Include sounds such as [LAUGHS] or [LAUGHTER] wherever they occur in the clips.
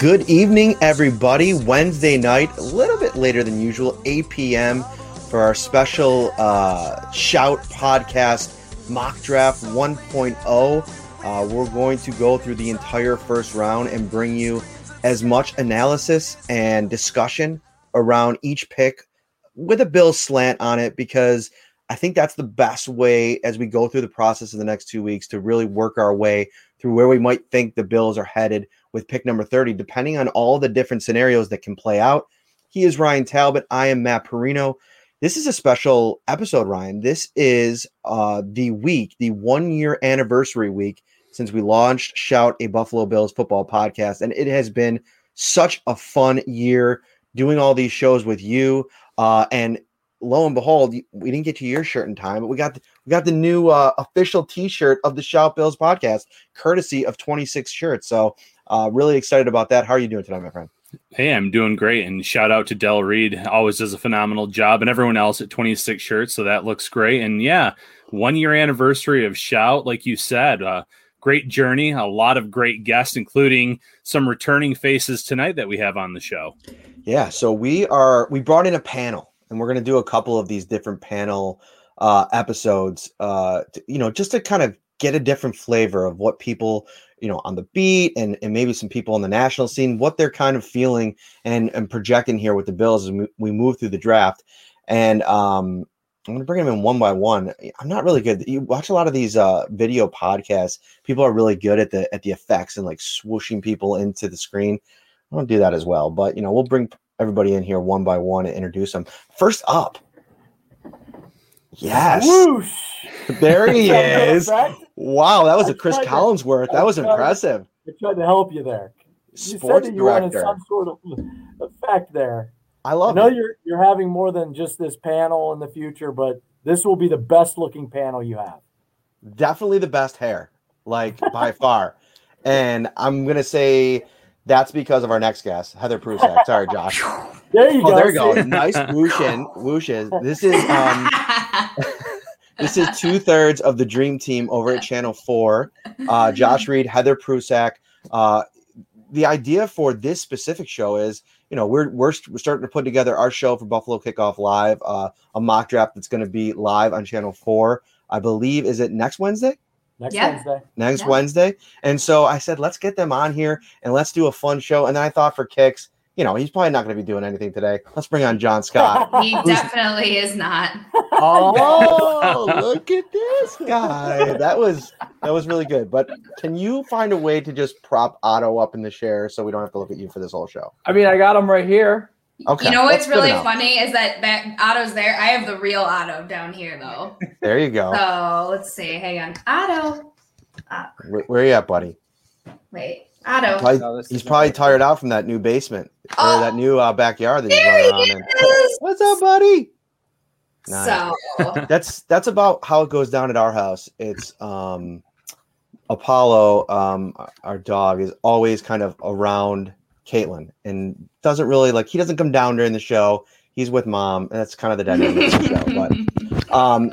Good evening, everybody. Wednesday night, a little bit later than usual, 8 p.m. for our special uh, Shout podcast mock draft 1.0. Uh, we're going to go through the entire first round and bring you as much analysis and discussion around each pick with a bill slant on it because I think that's the best way as we go through the process of the next two weeks to really work our way through where we might think the Bills are headed with pick number 30, depending on all the different scenarios that can play out. He is Ryan Talbot. I am Matt Parrino. This is a special episode, Ryan. This is uh, the week, the one year anniversary week since we launched Shout a Buffalo Bills football podcast. And it has been such a fun year doing all these shows with you. Uh, and lo and behold, we didn't get to your shirt in time, but we got the, we got the new uh, official T-shirt of the Shout Bills podcast, courtesy of 26 shirts. So uh, really excited about that. How are you doing tonight, my friend? Hey, I'm doing great. And shout out to Del Reid. Always does a phenomenal job. And everyone else at 26 shirts. So that looks great. And yeah, one year anniversary of Shout, like you said. Uh, great journey. A lot of great guests, including some returning faces tonight that we have on the show. Yeah. So we are, we brought in a panel and we're going to do a couple of these different panel uh, episodes, uh, to, you know, just to kind of get a different flavor of what people you know on the beat and, and maybe some people on the national scene what they're kind of feeling and, and projecting here with the bills as we move through the draft. And um i'm going to bring them in one by one. I'm not really good. You watch a lot of these uh video podcasts. People are really good at the at the effects and like swooshing people into the screen. I don't do that as well but you know we'll bring everybody in here one by one and introduce them first up yes Whoosh. there he [LAUGHS] is Wow, that was a I Chris tried to- Collinsworth. That was I tried- impressive. I tried to help you there. You Sports said that you wanted director. some sort of effect there. I love. I know it. you're you're having more than just this panel in the future, but this will be the best looking panel you have. Definitely the best hair, like by [LAUGHS] far. And I'm gonna say that's because of our next guest, Heather Prusak. Sorry, Josh. [LAUGHS] There you Oh, go. there you go. Nice whoosh in, whooshes. This is um [LAUGHS] this is two thirds of the dream team over at Channel Four. Uh, Josh Reed, Heather Prusak. Uh, the idea for this specific show is, you know, we're we're, st- we're starting to put together our show for Buffalo Kickoff Live, uh, a mock draft that's going to be live on Channel Four. I believe is it next Wednesday? Next Yeah. Wednesday. next Yeah. Wednesday. And so I said, let's get them on here and let's do a fun show. And then I thought for kicks, you know, he's probably not going to be doing anything today. Let's bring on John Scott. [LAUGHS] He definitely is not. [LAUGHS] oh, [LAUGHS] look at this guy. That was that was really good. But can you find a way to just prop Otto up in the chair so we don't have to look at you for this whole show? I mean, I got him right here. Okay. You know what's that's really funny is that that Otto's there. I have the real Otto down here though. [LAUGHS] There you go. So let's see. Hang on, Otto. Uh, Where, where you at, buddy? wait, Otto. Probably- No, he's probably not- tired out from that new basement or Oh. that new uh, backyard that he's There running around he in. What's up, buddy? Nice. So that's that's about how it goes down at our house. It's um Apollo, um, our dog, is always kind of around Caitlin and doesn't really like he doesn't come down during the show. He's with mom, and that's kind of the dynamic of the show. But [LAUGHS] um,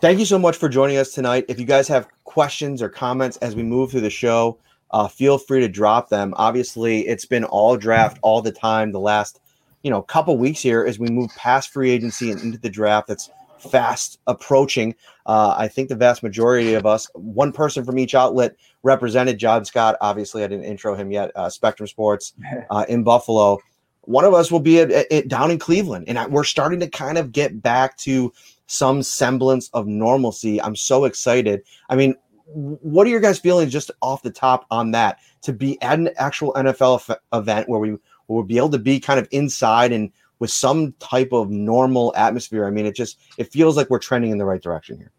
thank you so much for joining us tonight. If you guys have questions or comments as we move through the show, uh, feel free to drop them. Obviously, it's been all draft all the time the last you know couple weeks here as we move past free agency and into the draft. That's fast approaching. Uh, I think the vast majority of us, one person from each outlet represented John Scott. Obviously, I didn't intro him yet. Uh, Spectrum Sports [LAUGHS] uh, in Buffalo. One of us will be at, at, down in Cleveland, and I, we're starting to kind of get back to some semblance of normalcy. I'm so excited. I mean, what are your guys feeling just off the top on that to be at an actual NFL f- event where we will be able to be kind of inside and with some type of normal atmosphere. I mean, it just it feels like we're trending in the right direction here.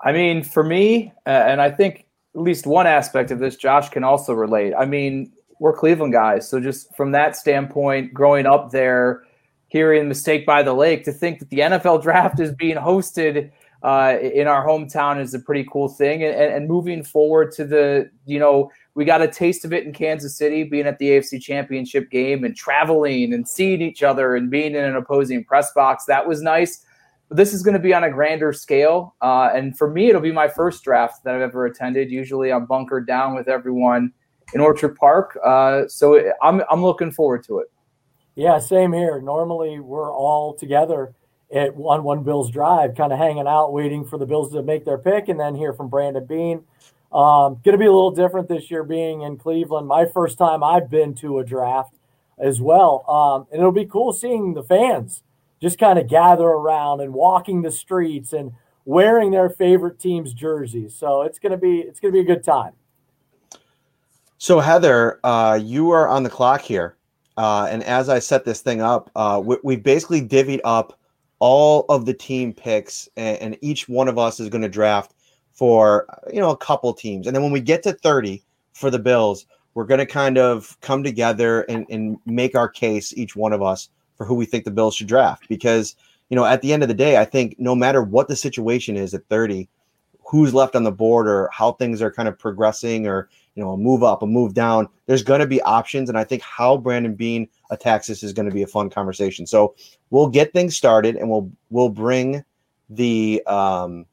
I mean, for me, uh, and I think at least one aspect of this, Josh can also relate. I mean, we're Cleveland guys, so just from that standpoint, growing up there, hearing "Mistake by the Lake," to think that the NFL draft is being hosted uh, in our hometown is a pretty cool thing. And, and, moving forward to the, you know, we got a taste of it in Kansas City, being at the AFC Championship game and traveling and seeing each other and being in an opposing press box. That was nice. But this is going to be on a grander scale. Uh, and for me, it'll be my first draft that I've ever attended. Usually I'm bunkered down with everyone in Orchard Park. Uh, so I'm, I'm looking forward to it. Yeah, same here. Normally we're all together at one one Bills drive, kind of hanging out, waiting for the Bills to make their pick, and then hear from Brandon Beane. Um, going to be a little different this year, being in Cleveland. My first time I've been to a draft as well, um, and it'll be cool seeing the fans just kind of gather around and walking the streets and wearing their favorite team's jerseys. So it's gonna be it's gonna be a good time. So Heather, uh, you are on the clock here, uh, and as I set this thing up, uh, we, we basically divvied up all of the team picks, and, and each one of us is going to draft for you know a couple teams, and then when we get to thirty for the Bills, we're going to kind of come together and, and make our case, each one of us, for who we think the Bills should draft. Because you know, at the end of the day, I think no matter what the situation is at thirty, who's left on the board or how things are kind of progressing or you know a move up a move down there's going to be options. And i think how brandon Beane attacks this is going to be a fun conversation. So we'll get things started and we'll we'll bring the um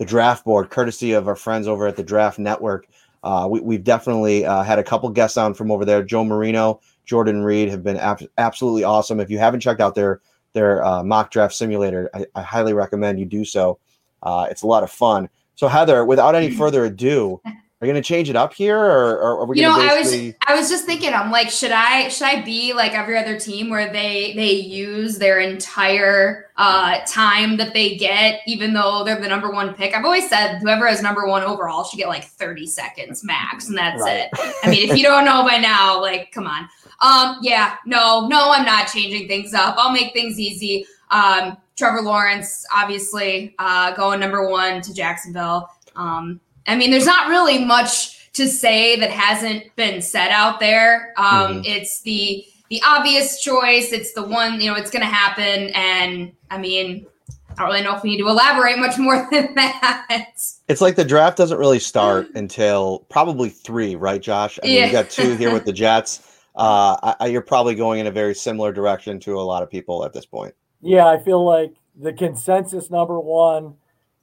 the draft board courtesy of our friends over at the draft network. Uh, we, have definitely uh, had a couple guests on from over there. Joe marino jordan Reid have been ab- absolutely awesome. If you haven't checked out their their uh, mock draft simulator I, I, highly recommend you do so. Uh, it's a lot of fun. So heather without any [LAUGHS] further ado are you gonna change it up here, or, or are we? Gonna? You know, basically... I was I was just thinking. I'm like, should I should I be like every other team where they they use their entire uh, time that they get, even though they're the number one pick? I've always said whoever has number one overall should get like 30 seconds max, and that's right. it. I mean, if you don't know by now, like, come on. Um, yeah, no, no, I'm not changing things up. I'll make things easy. Um, Trevor Lawrence, obviously, uh, going number one to Jacksonville. Um, I mean, there's not really much to say that hasn't been said out there. Um, mm-hmm. It's the the obvious choice. It's the one you know it's going to happen, and I mean, I don't really know if we need to elaborate much more [LAUGHS] than that. It's like the draft doesn't really [GASPS] start until probably three, right, Josh? I mean, yeah. you got two here with the Jets. Uh, I, you're probably going in a very similar direction to a lot of people at this point. Yeah, I feel like the consensus number one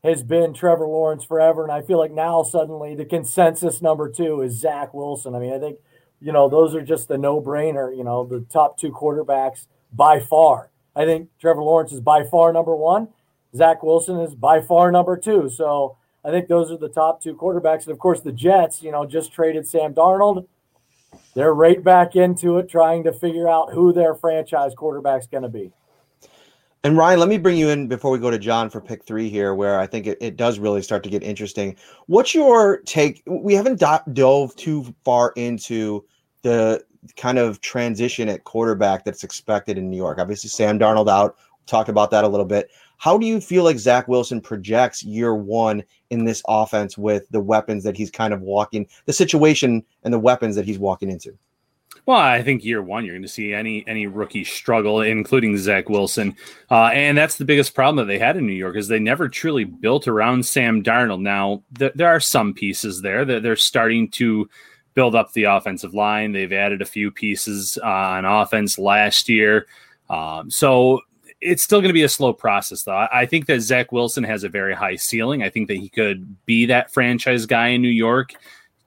has been Trevor Lawrence forever. And I feel like now suddenly the consensus number two is Zach Wilson. I mean, I think, you know, those are just the no brainer, you know, the top two quarterbacks by far. I think Trevor Lawrence is by far number one. Zach Wilson is by far number two. So I think those are the top two quarterbacks. And of course, the Jets, you know, just traded Sam Darnold. They're right back into it, trying to figure out who their franchise quarterback's going to be. And Ryan, let me bring you in before we go to John for pick three here, where I think it, it does really start to get interesting. What's your take? We haven't do- dove too far into the kind of transition at quarterback that's expected in New York. Obviously, Sam Darnold out. Talked about that a little bit. How do you feel like Zach Wilson projects year one in this offense with the weapons that he's kind of walking, the situation and the weapons that he's walking into? Well, I think year one you're going to see any any rookie struggle, including Zach Wilson, uh, and that's the biggest problem that they had in New York is they never truly built around Sam Darnold. Now th- there are some pieces there that they're starting to build up the offensive line. They've added a few pieces uh, on offense last year, um, so it's still going to be a slow process. Though I think that Zach Wilson has a very high ceiling. I think that he could be that franchise guy in New York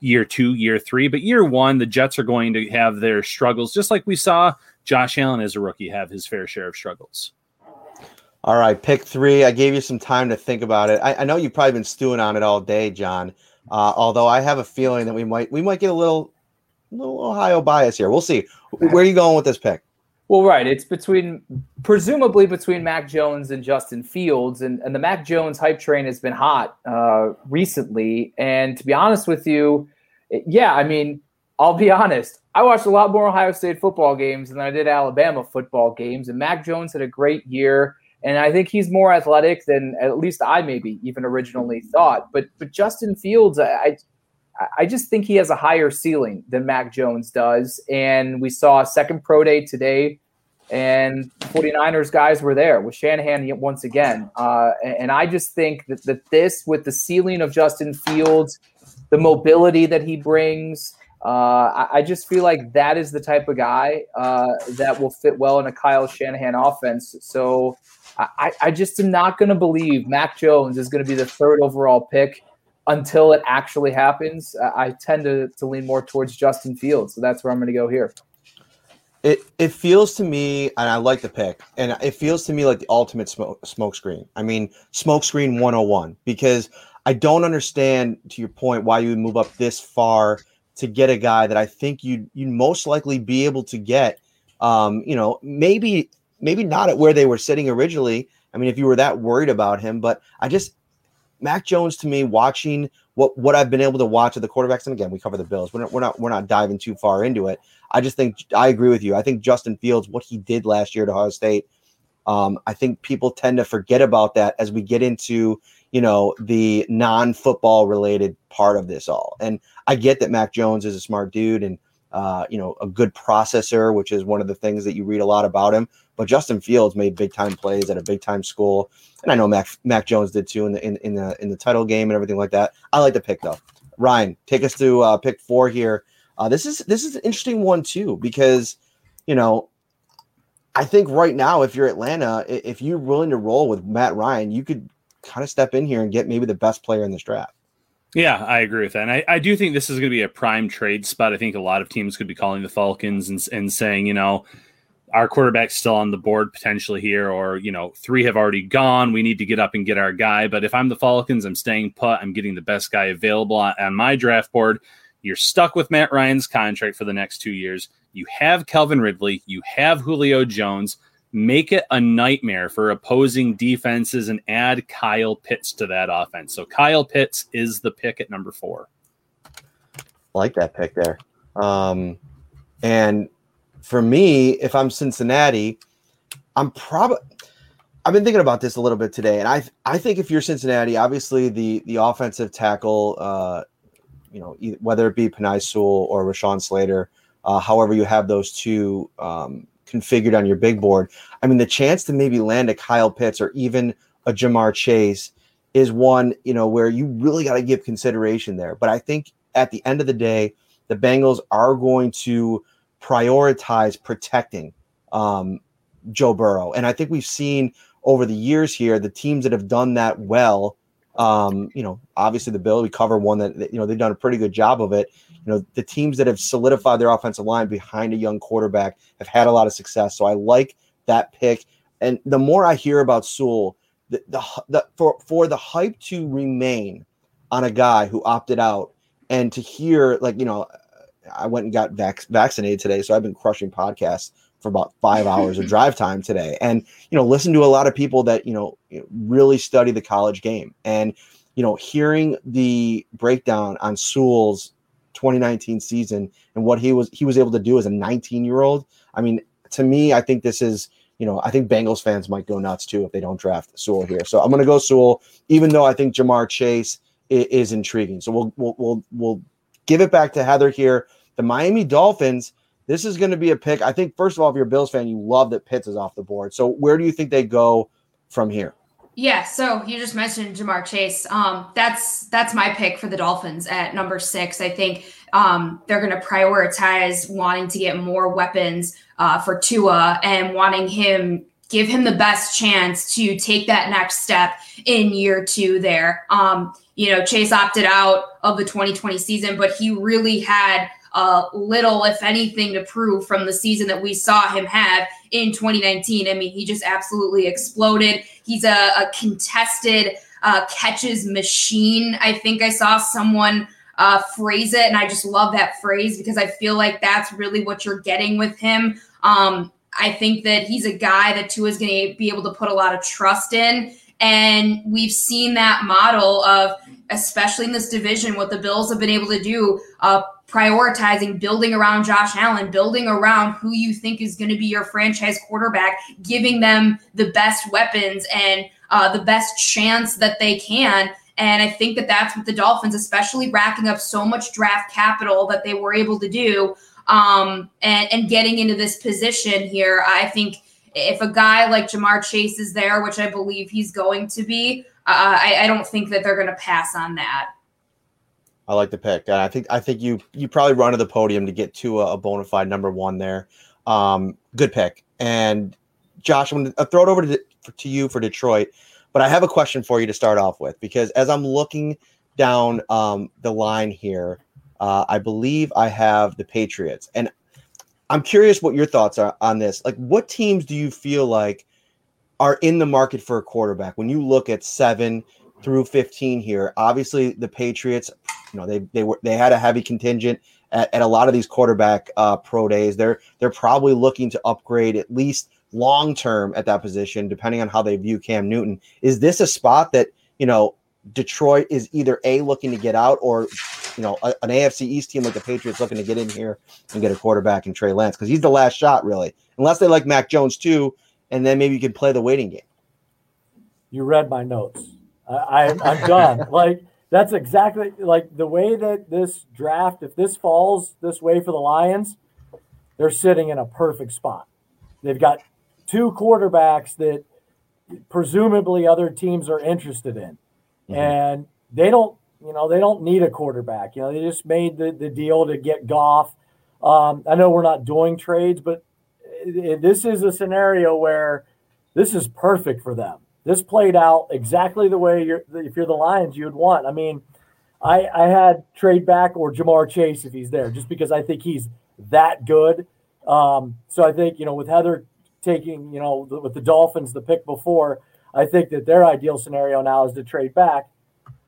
year two, year three. But year one, the Jets are going to have their struggles, just like we saw Josh Allen as a rookie have his fair share of struggles. All right, pick three. I gave you some time to think about it. I, I know you've probably been stewing on it all day, John. Uh, although I have a feeling that we might we might get a little little Ohio bias here. We'll see. Where are you going with this pick? Well, right. It's between presumably between Mac Jones and Justin Fields, and, and the Mac Jones hype train has been hot uh, recently. And to be honest with you, yeah, I mean, I'll be honest. I watched a lot more Ohio State football games than I did Alabama football games, and Mac Jones had a great year. And I think he's more athletic than at least I maybe even originally thought. But but Justin Fields, I I just think he has a higher ceiling than Mac Jones does. And we saw a second pro day today, and 49ers guys were there with Shanahan once again. Uh, and I just think that, that this, with the ceiling of Justin Fields, the mobility that he brings, uh, I, I, just feel like that is the type of guy uh, that will fit well in a Kyle Shanahan offense. So I, I just am not going to believe Mac Jones is going to be the third overall pick until it actually happens, I tend to, to lean more towards Justin Fields. So that's where I'm going to go here. It it feels to me, and I like the pick, and it feels to me like the ultimate smoke smoke screen. I mean, smoke screen 101, because I don't understand, to your point, why you would move up this far to get a guy that I think you'd you'd most likely be able to get. Um, you know, maybe maybe not at where they were sitting originally. I mean, if you were that worried about him, but I just Mac Jones to me, watching what what I've been able to watch of the quarterbacks, and again, we cover the Bills. We're not we're not we're not diving too far into it. I just think I agree with you. I think Justin Fields, what he did last year at Ohio State, um, I think people tend to forget about that as we get into you know the non-football related part of this all. And I get that Mac Jones is a smart dude and uh, you know a good processor, which is one of the things that you read a lot about him. But Justin Fields made big time plays at a big time school, and I know Mac Mac Jones did too in the in, in the in the title game and everything like that. I like the pick though. Ryan, take us to uh, pick four here. Uh, this is this is an interesting one too because you know I think right now if you're Atlanta, if you're willing to roll with Matt Ryan, you could kind of step in here and get maybe the best player in this draft. Yeah, I agree with that. And I, I do think this is going to be a prime trade spot. I think a lot of teams could be calling the Falcons and, and saying, you know, our quarterback's still on the board potentially here, or you know, three have already gone. We need to get up and get our guy. But if I'm the Falcons, I'm staying put. I'm getting the best guy available on, on my draft board. You're stuck with Matt Ryan's contract for the next two years. You have Calvin Ridley. You have Julio Jones. Make it a nightmare for opposing defenses and add Kyle Pitts to that offense. So Kyle Pitts is the pick at number four. like that pick there. Um, and for me, if I'm Cincinnati, I'm probably I've been thinking about this a little bit today, and I I think if you're Cincinnati, obviously the the offensive tackle, uh, you know, whether it be Penei Sewell or Rashawn Slater, uh, however you have those two um, configured on your big board, I mean, the chance to maybe land a Kyle Pitts or even a Ja'Marr Chase is one you know where you really got to give consideration there. But I think at the end of the day, the Bengals are going to prioritize protecting um, Joe Burrow. And I think we've seen over the years here the teams that have done that well. Um, you know, obviously the Bill we cover one that, you know, they've done a pretty good job of it. You know, the teams that have solidified their offensive line behind a young quarterback have had a lot of success. So I like that pick. And the more I hear about Sewell, the, the, the for, for the hype to remain on a guy who opted out and to hear like, you know, I went and got vac- vaccinated today, so I've been crushing podcasts for about five hours of [LAUGHS] drive time today, and you know, listen to a lot of people that you know really study the college game, and you know, hearing the breakdown on Sewell's 2019 season and what he was he was able to do as a 19 year old. I mean, to me, I think this is you know, I think Bengals fans might go nuts too if they don't draft Sewell here. So I'm going to go Sewell, even though I think Ja'Marr Chase is, is intriguing. So we'll, we'll we'll we'll give it back to Heather here. The Miami Dolphins, This is going to be a pick. I think, first of all, if you're a Bills fan, you love that Pitts is off the board. So where do you think they go from here? Yeah, so you just mentioned Ja'Marr Chase. Um, that's that's my pick for the Dolphins at number six. I think um, they're going to prioritize wanting to get more weapons uh, for Tua and wanting him give him the best chance to take that next step in year two. There, um, you know, Chase opted out of the 2020 season, but he really had uh, little, if anything, to prove from the season that we saw him have in 2019. I mean, he just absolutely exploded. He's a, a contested uh, catches machine. I think I saw someone uh, phrase it, and I just love that phrase because I feel like that's really what you're getting with him. Um, I think that he's a guy that Tua is going to be able to put a lot of trust in. And we've seen that model of, especially in this division, what the Bills have been able to do, uh, prioritizing building around Josh Allen, building around who you think is going to be your franchise quarterback, giving them the best weapons and uh, the best chance that they can. And I think that that's what the Dolphins, especially racking up so much draft capital that they were able to do um, and, and getting into this position here, I think if a guy like Ja'Marr Chase is there, which I believe he's going to be, uh, I, I don't think that they're going to pass on that. I like the pick. I think I think you you probably run to the podium to get to a, a bona fide number one there. Um, good pick. And Josh, I'm going to throw it over to, to you for Detroit. But I have a question for you to start off with because as I'm looking down um, the line here, uh, I believe I have the Patriots, and I'm curious what your thoughts are on this. Like, what teams do you feel like are in the market for a quarterback when you look at seven through 15 here? Obviously, the Patriots, you know, they they were they had a heavy contingent at, at a lot of these quarterback uh, pro days. They're they're probably looking to upgrade at least long term at that position, depending on how they view Cam Newton. Is this a spot that you know Detroit is either a looking to get out or you know a, an AFC East team like the Patriots looking to get in here and get a quarterback in Trey Lance because he's the last shot really, unless they like Mac Jones too, and then maybe you can play the waiting game. You read my notes. I, I'm done. [LAUGHS] like that's exactly like the way that this draft. If this falls this way for the Lions, they're sitting in a perfect spot. They've got two quarterbacks that presumably other teams are interested in mm-hmm. and they don't you know they don't need a quarterback. You know they just made the, the deal to get Goff. Um, i know we're not doing trades but this is a scenario where this is perfect for them. This played out exactly the way you're if you're the lions you'd want. I mean i i had trade back or Ja'Marr chase if he's there just because i think he's that good. Um, so i think you know with heather taking you know with the dolphins the pick before I think that their ideal scenario now is to trade back.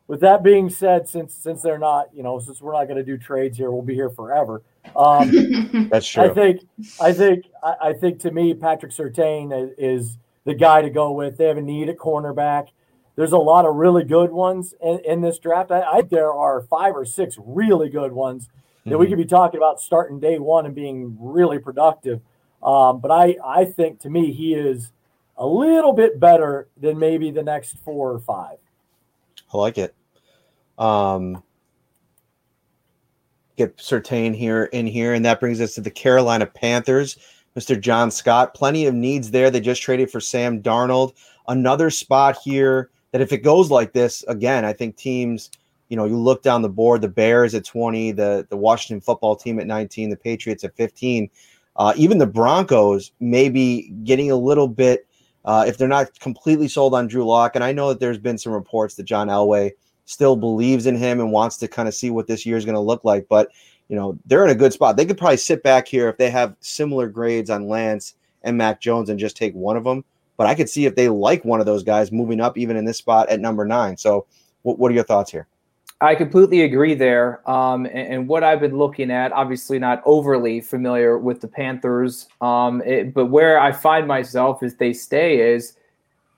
With that being said, since since they're not, you know, since we're not going to do trades here, we'll be here forever. Um, [LAUGHS] That's true. I think, I think, I, I think to me, Patrick Surtain is, the guy to go with. They have a need at cornerback. There's a lot of really good ones in, in this draft. I, I, there are five or six really good ones that mm-hmm. we could be talking about starting day one and being really productive. Um, but I, I think to me, he is a little bit better than maybe the next four or five. I like it. Um, get Surtain here in here, and that brings us to the Carolina Panthers. Mr. John Scott, plenty of needs there. They just traded for Sam Darnold. Another spot here that if it goes like this again, I think teams, you know, you look down the board, the Bears at 20, the, the Washington football team at 19, the Patriots at 15, uh, even the Broncos maybe getting a little bit uh, if they're not completely sold on Drew Lock, and I know that there's been some reports that John Elway still believes in him and wants to kind of see what this year is going to look like, but you know they're in a good spot. They could probably sit back here if they have similar grades on Lance and Mac Jones and just take one of them. But I could see if they like one of those guys moving up even in this spot at number nine. So, what, what are your thoughts here? I completely agree there. Um, and, and, what I've been looking at, obviously not overly familiar with the Panthers, um, it, but where I find myself as they stay is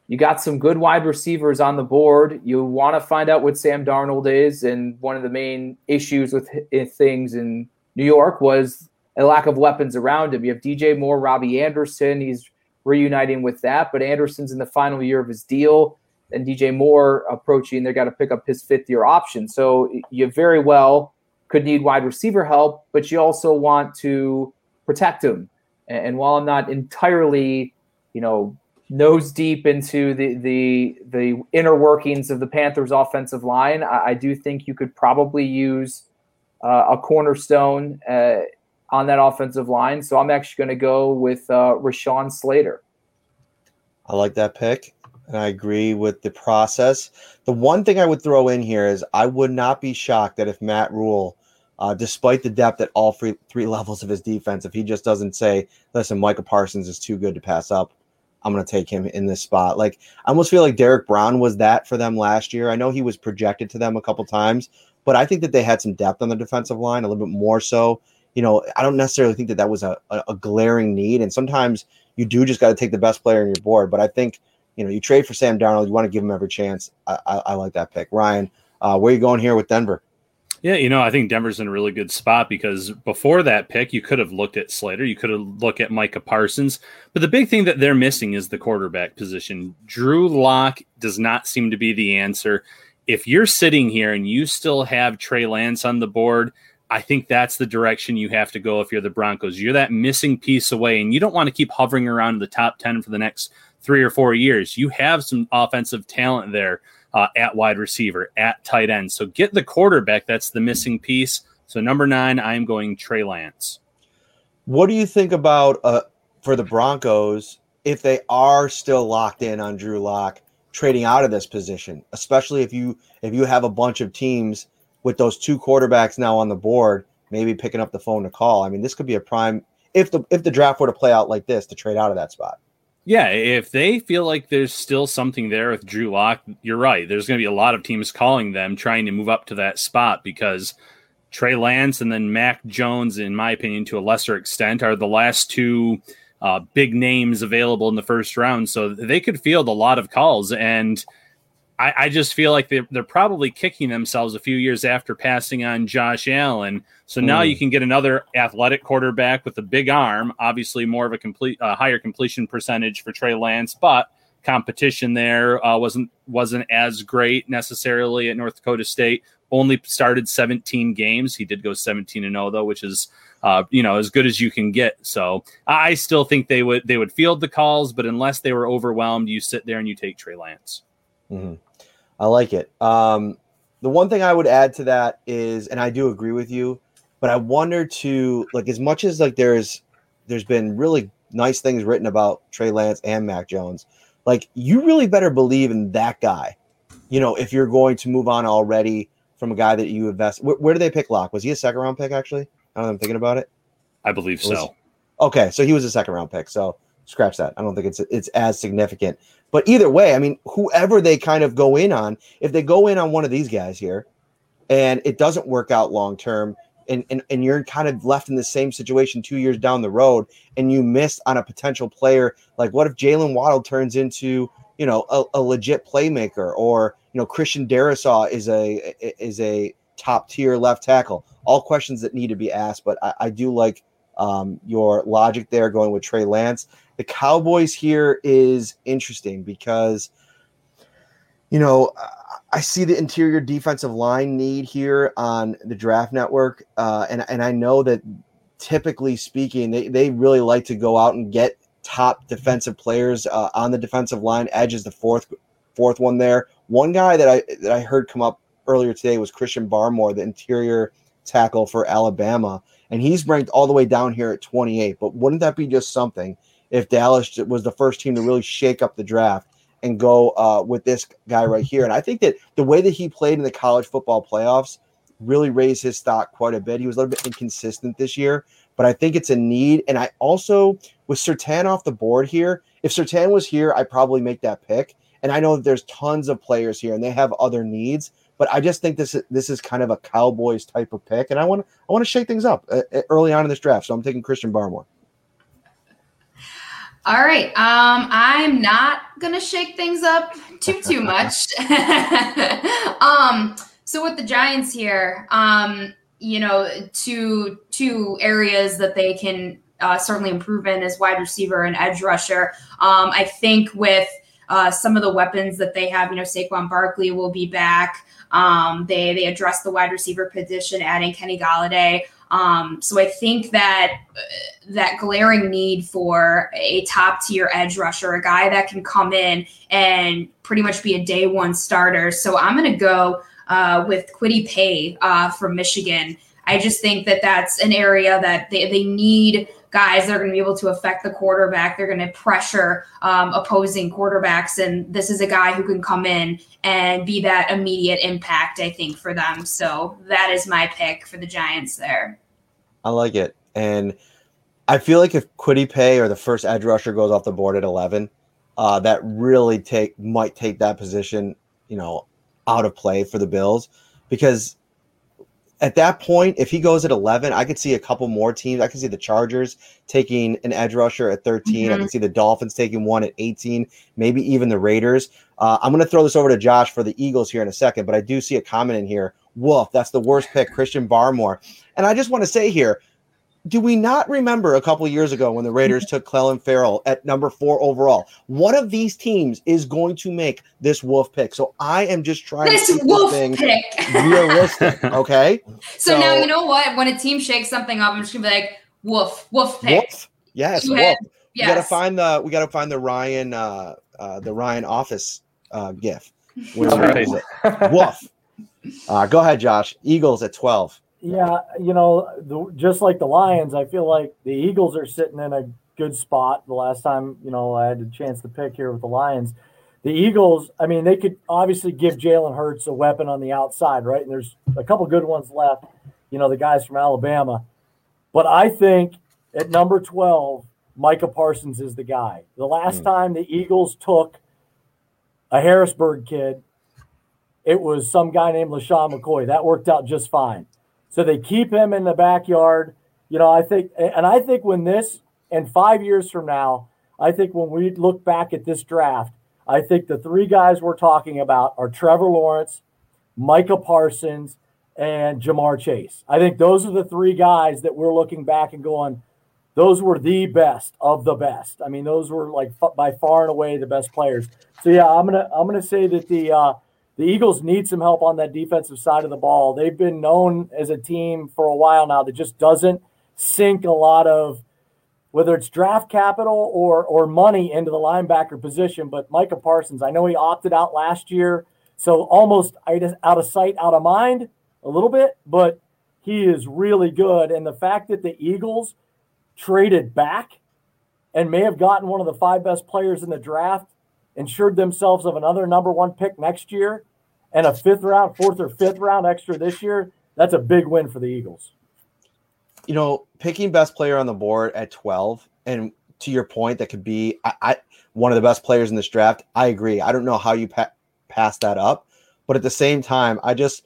you got some good wide receivers on the board. You want to find out what Sam Darnold is. And one of the main issues with things in New York was a lack of weapons around him. You have DJ Moore, Robbie Anderson. He's reuniting with that, but Anderson's in the final year of his deal and DJ Moore approaching, they've got to pick up his fifth year option. So you very well could need wide receiver help, but you also want to protect him. And, and while I'm not entirely, you know, nose deep into the the the inner workings of the Panthers' offensive line, I, I do think you could probably use uh, a cornerstone uh, on that offensive line. So I'm actually going to go with uh, Rashawn Slater. I like that pick, and I agree with the process. The one thing I would throw in here is I would not be shocked that if Matt Rhule, uh, despite the depth at all three, three [LAUGHS] levels of his defense, if he just doesn't say, listen, Micah Parsons is too good to pass up, I'm going to take him in this spot. Like, I almost feel like Derrick Brown was that for them last year. I know he was projected to them a couple times, but I think that they had some depth on the defensive line, a little bit more so. You know, I don't necessarily think that that was a, a, a glaring need. And sometimes you do just got to take the best player on your board. But I think, you know, you trade for Sam Darnold, you want to give him every chance. I, I, I like that pick. Ryan, uh, where are you going here with Denver? Yeah, you know, I think Denver's in a really good spot because before that pick, you could have looked at Slater, you could have looked at Micah Parsons, but the big thing that they're missing is the quarterback position. Drew Lock does not seem to be the answer. If you're sitting here and you still have Trey Lance on the board, I think that's the direction you have to go if you're the Broncos. You're that missing piece away, and you don't want to keep hovering around the top 10 for the next three or four years. You have some offensive talent there uh, at wide receiver, at tight end. So get the quarterback. That's the missing piece. So number nine, I'm going Trey Lance. What do you think about uh, for the Broncos if they are still locked in on Drew Lock trading out of this position, especially if you if you have a bunch of teams with those two quarterbacks now on the board, maybe picking up the phone to call. I mean, this could be a prime if the if the draft were to play out like this to trade out of that spot. Yeah, if they feel like there's still something there with Drew Lock, you're right. There's going to be a lot of teams calling them trying to move up to that spot because Trey Lance and then Mac Jones, in my opinion, to a lesser extent, are the last two uh, big names available in the first round. So they could field a lot of calls. And I, I just feel like they're, they're probably kicking themselves a few years after passing on Josh Allen. So now Hmm. you can get another athletic quarterback with a big arm, obviously more of a complete, uh, higher completion percentage for Trey Lance, but competition there uh, wasn't wasn't as great necessarily at North Dakota State. Only started 17 games. He did go 17 and 0 though, which is uh, you know as good as you can get. So I still think they would they would field the calls, but unless they were overwhelmed, you sit there and you take Trey Lance. Mhm. I like it. Um, the one thing I would add to that is, and I do agree with you, but I wonder to like as much as like there's there's been really nice things written about Trey Lance and Mac Jones, like you really better believe in that guy. You know, if you're going to move on already from a guy that you invest, where, where did they pick Lock? Was he a second round pick actually? I don't know. I'm thinking about it. I believe Was- so. Okay, so he was a second round pick. So scratch that. I don't think it's it's as significant. But either way, I mean, whoever they kind of go in on, if they go in on one of these guys here, and it doesn't work out long term, and, and and you're kind of left in the same situation two years down the road, and you missed on a potential player, like what if Jaylen Waddle turns into you know a, a legit playmaker, or you know Christian Darrisaw is a is a top tier left tackle. All questions that need to be asked, but I, I do like um, your logic there going with Trey Lance. The Cowboys here is interesting because, you know, I- see the interior defensive line need here on the draft network. Uh, and, and I know that typically speaking, they, they really like to go out and get top defensive players uh, on the defensive line. Edge is the fourth fourth one there. One guy that I that I heard come up earlier today was Christian Barmore, the interior tackle for Alabama, and he's ranked all the way down here at 28. But wouldn't that be just something if Dallas was the first team to really shake up the draft and go uh, with this guy right here? And I think that the way that he played in the college football playoffs really raised his stock quite a bit. He was a little bit inconsistent this year, but I think it's a need. And I also, with Surtain off the board here, if Surtain was here, I'd probably make that pick. And I know that there's tons of players here and they have other needs, but I just think this is, this is kind of a Cowboys type of pick, and I want to I want to shake things up uh, early on in this draft. So I'm taking Christian Barmore. All right. Um, I'm not gonna shake things up too too [LAUGHS] much. [LAUGHS] um, so with the Giants here, um, you know, two two areas that they can uh, certainly improve in is wide receiver and edge rusher. Um, I think with uh, some of the weapons that they have. You know, Saquon Barkley will be back. Um, they they address the wide receiver position, adding Kenny Golladay. Um, so I think that uh, that glaring need for a top tier edge rusher, a guy that can come in and pretty much be a day one starter. So I'm going to go uh, with Kwity Paye uh, from Michigan. I just think that that's an area that they, they need guys that are going to be able to affect the quarterback. They're going to pressure um, opposing quarterbacks. And this is a guy who can come in and be that immediate impact, I think, for them. So that is my pick for the Giants there. I like it. And I feel like if Kwity Paye or the first edge rusher goes off the board at 11, uh, that really take might take that position, you know, out of play for the Bills because at that point, if he goes at 11, I could see a couple more teams. I can see the Chargers taking an edge rusher at 13. Mm-hmm. I can see the Dolphins taking one at 18, maybe even the Raiders. Uh, I'm going to throw this over to Josh for the Eagles here in a second, but I do see a comment in here. Woof, that's the worst pick, Christian Barmore. And I just want to say here, do we not remember a couple years ago when the Raiders [LAUGHS] took Clelin Ferrell at number four overall? One of these teams is going to make this wolf pick. So I am just trying this to keep wolf this thing pick. realistic. [LAUGHS] Okay. So, now you know what? When a team shakes something up, I'm just gonna be like, woof, woof pick. Wolf. Yes, Two wolf. head. We gotta find the we gotta find the Ryan uh, uh the Ryan office uh gif. When he Okay. it. Wolf. Uh, go ahead, Josh. Eagles at 12. Yeah, you know, the, just like the Lions, I feel like the Eagles are sitting in a good spot. The last time, you know, I had a chance to pick here with the Lions. The Eagles, I mean, they could obviously give Jalen Hurts a weapon on the outside, right? And there's a couple good ones left, you know, the guys from Alabama. But I think at number 12, Micah Parsons is the guy. The last time the Eagles took a Harrisburg kid, it was some guy named LeSean McCoy. That worked out just fine. So they keep him in the backyard. You know, I think, and I think when this, and five years from now, I think when we look back at this draft, I think the three guys we're talking about are Trevor Lawrence, Micah Parsons, and Ja'Marr Chase. I think those are the three guys that we're looking back and going, those were the best of the best. I mean, those were like by far and away the best players. So yeah, I'm gonna I'm gonna say that the uh, the Eagles need some help on that defensive side of the ball. They've been known as a team for a while now that just doesn't sink a lot of whether it's draft capital or or money into the linebacker position. But Micah Parsons, I know he opted out last year, so almost out of sight, out of mind a little bit, but he is really good. And the fact that the Eagles traded back and may have gotten one of the five best players in the draft, ensured themselves of another number one pick next year and a fifth round, fourth or fifth round extra this year, that's a big win for the Eagles. you know, picking best player on the board at 12, and to your point, that could be I, I one of the best players in this draft. I agree. I don't know how you pa- pass that up, but at the same time, I just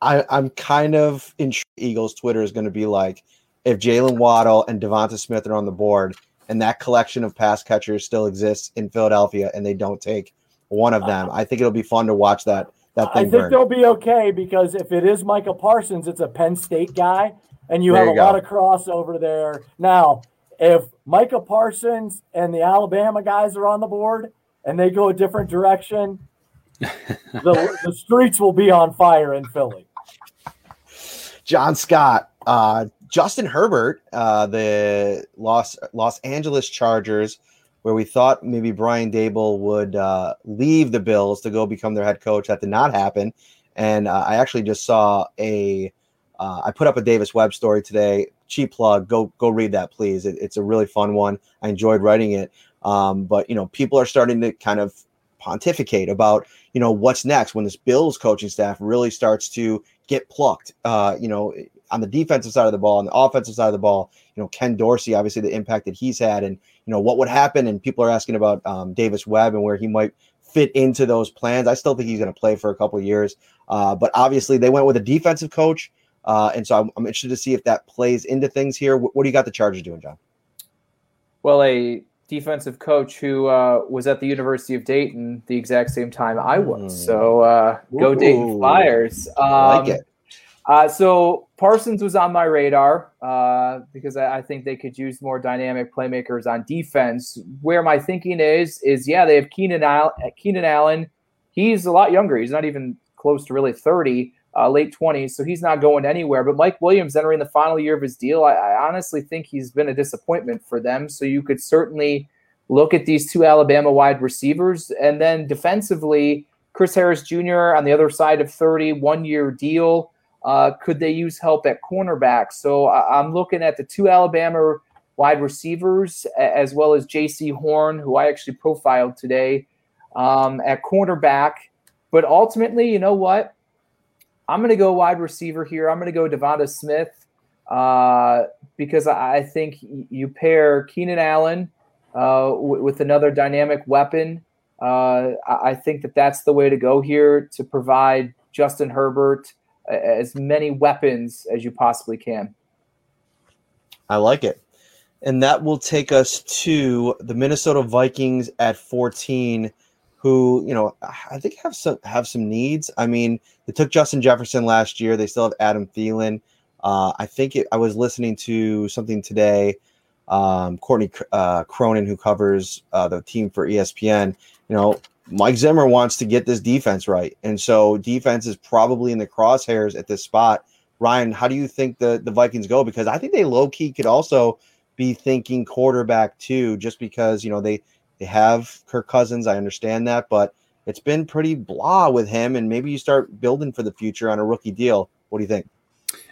I, I'm kind of in Eagles Twitter is going to be like if Jaylen Waddle and DeVonta Smith are on the board, and that collection of pass catchers still exists in Philadelphia, and they don't take one of them. I think it'll be fun to watch that that I think burn. they'll be okay because if it is Micah Parsons, it's a Penn State guy, and you There have you a go. lot of crossover there. Now, if Micah Parsons and the Alabama guys are on the board and they go a different direction, [LAUGHS] the, the streets will be on fire in Philly. John Scott, uh, Justin Herbert, uh, the Los Los Angeles Chargers, where we thought maybe Brian Daboll would uh, leave the Bills to go become their head coach. That did not happen. And uh, I actually just saw a. Uh, I put up a Davis Webb story today. Cheap plug. Go go read that, please. It, it's a really fun one. I enjoyed writing it. Um, but you know, people are starting to kind of pontificate about you know what's next when this Bills coaching staff really starts to get plucked. Uh, you know, on the defensive side of the ball, on the offensive side of the ball. You know, Ken Dorsey, obviously the impact that he's had, and you know what would happen. And people are asking about um, Davis Webb and where he might fit into those plans. I still think he's going to play for a couple of years, uh, but obviously they went with a defensive coach, uh, and so I'm, I'm interested to see if that plays into things here. What, what do you got the Chargers doing, John? Well, a defensive coach who uh, was at the University of Dayton the exact same time I was. So uh, go Dayton. Flyers. Um, I like it. Uh, so Parsons was on my radar uh, because I, I, think they could use more dynamic playmakers on defense. Where my thinking is is yeah, they have Keenan Allen. Keenan Allen, he's a lot younger. He's not even close to really thirty, uh, late twenties, so he's not going anywhere. But Mike Williams entering the final year of his deal, I, I honestly think he's been a disappointment for them. So you could certainly look at these two Alabama wide receivers, and then defensively, Chris Harris Jr. on the other side of thirty, one year deal. Uh, could they use help at cornerback? So I- am looking at the two Alabama wide receivers as well as Jaycee Horn, who I actually profiled today um, at cornerback. But ultimately, you know what? I'm going to go wide receiver here. I'm going to go DeVonta Smith uh, because I think you pair Keenan Allen uh, w- with another dynamic weapon. Uh, I think that that's the way to go here to provide Justin Herbert as many weapons as you possibly can. I like it. And that will take us to the Minnesota Vikings at 14, who, you know, I think have some have some needs. I mean, they took Justin Jefferson last year. They still have Adam Thielen. Uh, I think it, I was listening to something today. Um, Courtney uh, Cronin, who covers uh, the team for ESPN, you know, Mike Zimmer wants to get this defense right. And so defense is probably in the crosshairs at this spot. Ryan, how do you think the, the Vikings go? Because I think they low key could also be thinking quarterback too, just because, you know, they, they have Kirk Cousins. I understand that, but it's been pretty blah with him. And maybe you start building for the future on a rookie deal. What do you think?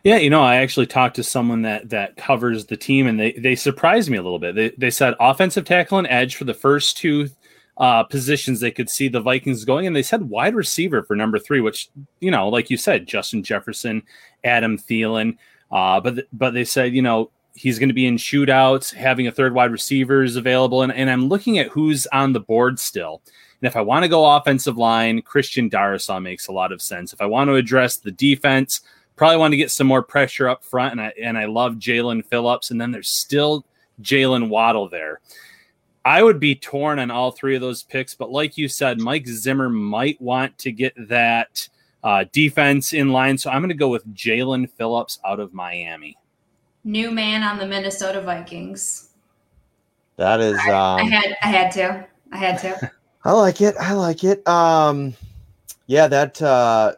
Yeah, you know, I actually talked to someone that that covers the team, and they they surprised me a little bit. They they said offensive tackle and edge for the first two uh, positions they could see the Vikings going, and they said wide receiver for number three, which you know, like you said, Justin Jefferson, Adam Thielen, uh, but but they said you know he's going to be in shootouts, having a third wide receiver is available, and, and I'm looking at who's on the board still. And if I want to go offensive line, Christian Darrisaw makes a lot of sense. If I want to address the defense, probably want to get some more pressure up front, and I and I love Jaelan Phillips, and then there's still Jaylen Waddle there. I would be torn on all three of those picks, but like you said, Mike Zimmer might want to get that uh, defense in line. So I'm going to go with Jaelan Phillips out of Miami. New man on the Minnesota Vikings. That is. Um, I, had. I had to. I had to. [LAUGHS] I like it. I like it. Um, yeah, that uh,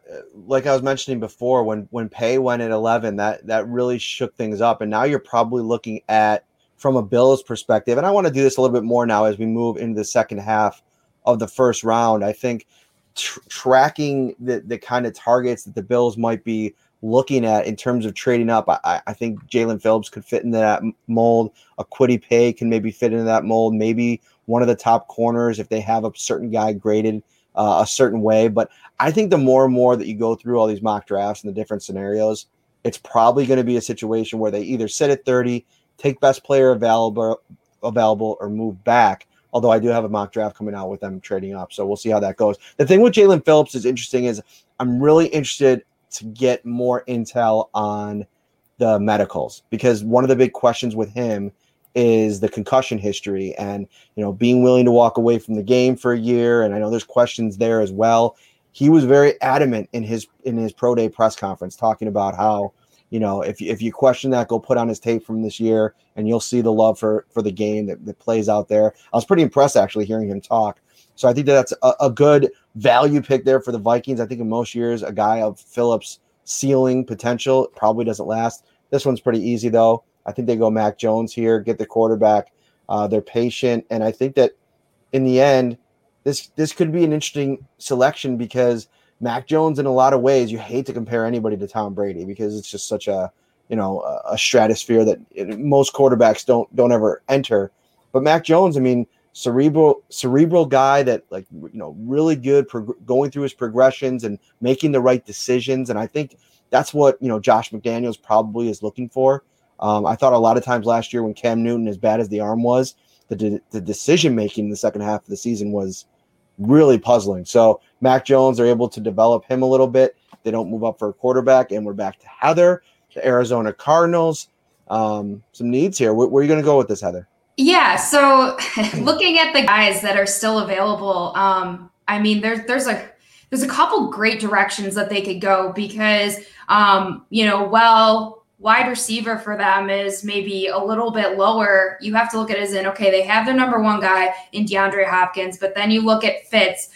like I was mentioning before, when when Paye went at eleven, that that really shook things up, and now you're probably looking at from a Bills perspective. And I want to do this a little bit more now as we move into the second half of the first round. I think tr- tracking the, the kind of targets that the Bills might be looking at in terms of trading up, I, I think Jaelan Phillips could fit into that mold. A Kwity Paye can maybe fit into that mold. Maybe one of the top corners if they have a certain guy graded uh, a certain way. But I think the more and more that you go through all these mock drafts and the different scenarios, it's probably going to be a situation where they either sit at 30 take best player available available or move back. Although I do have a mock draft coming out with them trading up, so we'll see how that goes. The thing with Jaelan Phillips is interesting is I'm really interested to get more intel on the medicals because one of the big questions with him is the concussion history and you know being willing to walk away from the game for a year and I know there's questions there as well. He was very adamant in his in his pro day press conference talking about how you know, if, if you question that, go put on his tape from this year, and you'll see the love for for the game that, that plays out there. I was pretty impressed actually hearing him talk. So I think that that's a, a good value pick there for the Vikings. I think in most years, a guy of Phillips' ceiling potential probably doesn't last. This one's pretty easy though. I think they go Mac Jones here, get the quarterback. Uh, they're patient, and I think that in the end, this this could be an interesting selection because Mac Jones, in a lot of ways, you hate to compare anybody to Tom Brady because it's just such a you know a, stratosphere that it, most quarterbacks don't don't ever enter. But Mac Jones, I mean, cerebral cerebral guy that like you know really good prog- going through his progressions and making the right decisions, and I think that's what you know Josh McDaniels probably is looking for. Um, I thought a lot of times last year when Cam Newton, as bad as the arm was, the de- the decision making in the second half of the season was really puzzling. So Mac Jones are able to develop him a little bit. They don't move up for a quarterback, and we're back to Heather, the Arizona Cardinals. Um, some needs here. Where, where are you going to go with this, Heather? Yeah. So [LAUGHS] looking at the guys that are still available, um, I mean, there's there's a there's a couple great directions that they could go because, um, you know, well, wide receiver for them is maybe a little bit lower. You have to look at it as in, okay, they have their number one guy in DeAndre Hopkins, but then you look at Fitz.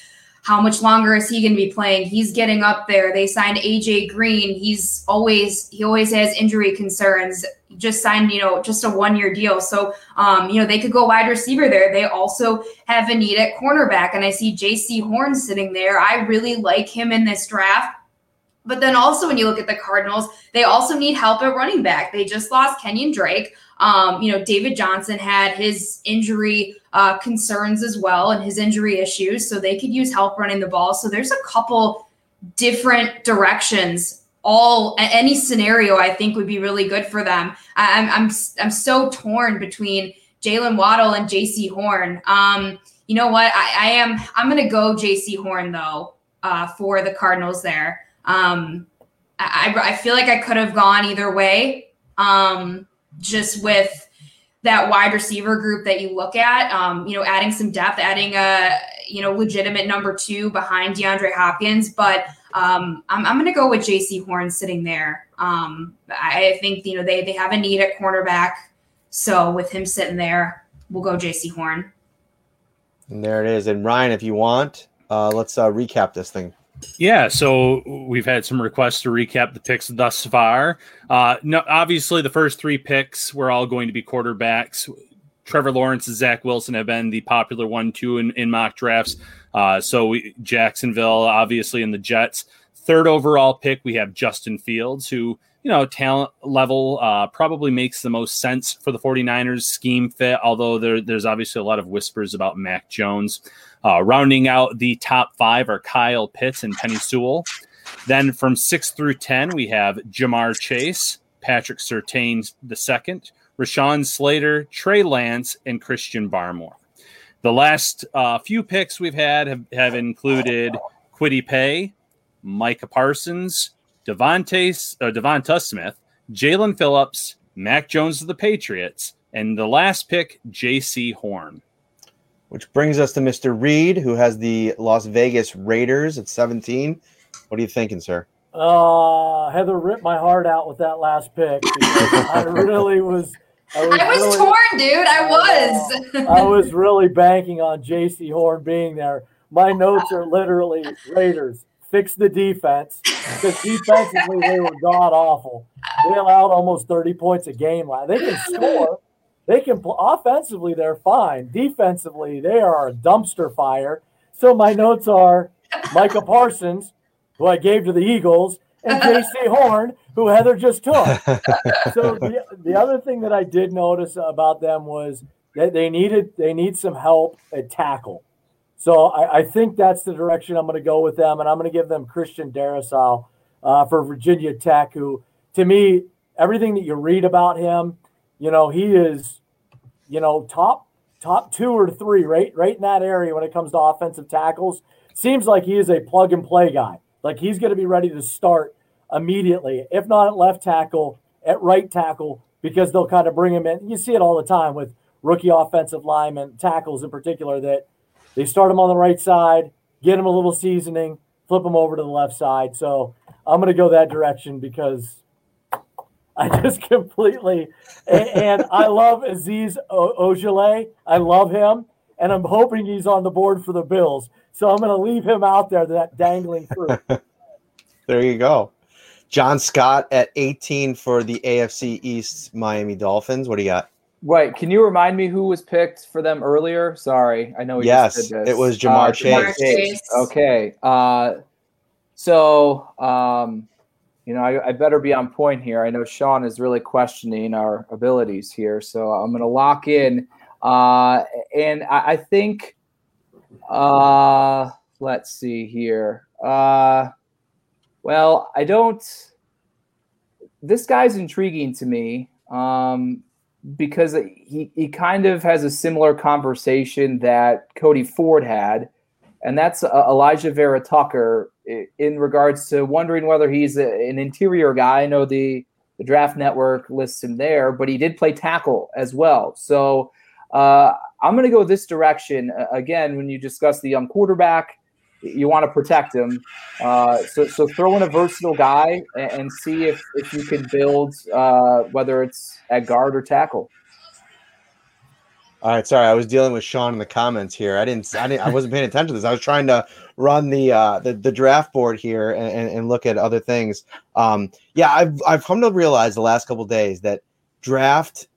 How much longer is he going to be playing? He's getting up there. They signed AJ Green. He's always he always has injury concerns. Just signed, you know, just a one year deal. So, um, you know, they could go wide receiver there. They also have a need at cornerback, and I see Jaycee Horn sitting there. I really like him in this draft. But then also when you look at the Cardinals, they also need help at running back. They just lost Kenyon Drake. Um, you know, David Johnson had his injury uh, concerns as well and his injury issues, so they could use help running the ball. So there's a couple different directions. All any scenario I think would be really good for them. I, I'm I'm I'm so torn between Jaylen Waddle and Jaycee Horn. Um, you know what? I, I am I'm gonna go Jaycee Horn though uh, for the Cardinals there. Um, I, I feel like I could have gone either way. Um, just with that wide receiver group that you look at, um, you know, adding some depth, adding a you know legitimate number two behind DeAndre Hopkins, but um, I'm, I'm going to go with Jaycee Horn sitting there. Um, I think you know they they have a need at cornerback, so with him sitting there, we'll go Jaycee Horn. And there it is. And Ryan, if you want, uh, let's uh, recap this thing. Yeah, so we've had some requests to recap the picks thus far. Uh, no, obviously, the first three picks were all going to be quarterbacks. Trevor Lawrence and Zach Wilson have been the popular one, two in, in mock drafts. Uh, so we, Jacksonville, obviously, in the Jets. Third overall pick, we have Justin Fields, who, you know, talent level uh, probably makes the most sense for the 49ers scheme fit, although there, there's obviously a lot of whispers about Mac Jones. Uh, rounding out the top five are Kyle Pitts and Penei Sewell. Then from six through 10, we have Ja'Marr Chase, Patrick Surtain II, Rashawn Slater, Trey Lance, and Christian Barmore. The last uh, few picks we've had have, have included Kwity Paye, Micah Parsons, Devontae, uh, DeVonta Smith, Jaelan Phillips, Mac Jones of the Patriots, and the last pick, Jaycee Horn. Which brings us to Mr. Reid, who has the Las Vegas Raiders at 17. What are you thinking, sir? Uh, Heather ripped my heart out with that last pick. I [LAUGHS] really was. I was, I was really, torn, dude. I was. I was really banking on Jaycee Horn being there. My notes are literally Raiders fix the defense because defensively they were god awful. They allowed almost 30 points a game. They can score. They can offensively, they're fine. Defensively, they are a dumpster fire. So my notes are Micah Parsons, who I gave to the Eagles, and Jaycee Horn, who Heather just took. so the, the other thing that I did notice about them was that they needed they need some help at tackle. So I, I think that's the direction I'm going to go with them, and I'm going to give them Christian Darrisaw uh, for Virginia Tech, who to me everything that you read about him you know, he is, you know, top top two or three, right, right in that area when it comes to offensive tackles. Seems like he is a plug and play guy. Like he's going to be ready to start immediately, if not at left tackle, at right tackle, because they'll kind of bring him in. You see it all the time with rookie offensive linemen, tackles in particular, that they start him on the right side, get him a little seasoning, flip him over to the left side. So I'm going to go that direction because [LAUGHS] I just completely and, and I love Azeez Ojulari. I love him, and I'm hoping he's on the board for the Bills. So I'm going to leave him out there, that dangling fruit. [LAUGHS] there you go. John Scott at 18 for the AFC East Miami Dolphins. What do you got? Right. Can you remind me who was picked for them earlier? Sorry, I know. yes, it was Ja'Marr, uh, Chase. Ja'Marr Chase. Okay. Uh, so um, you know, I, I, better be on point here. I know Sean is really questioning our abilities here, so I'm going to lock in. Uh, and I, I think, uh, let's see here. Uh, well, I don't. This guy's intriguing to me um, because he, he kind of has a similar conversation that Cody Ford had, and that's uh, Alijah Vera Tucker in regards to wondering whether he's a, an interior guy. I know the the draft network lists him there, but he did play tackle as well. So uh, I'm going to go this direction uh, again. When you discuss the young quarterback, you want to protect him. Uh, so, so throw in a versatile guy and, and see if, if you can build, uh, whether it's at guard or tackle. All right, sorry, I was dealing with Sean in the comments here. I didn't, I didn't, I wasn't paying attention to this. I was trying to run the uh, the, the draft board here and, and, and look at other things. Um, yeah, I've I've come to realize the last couple days that draft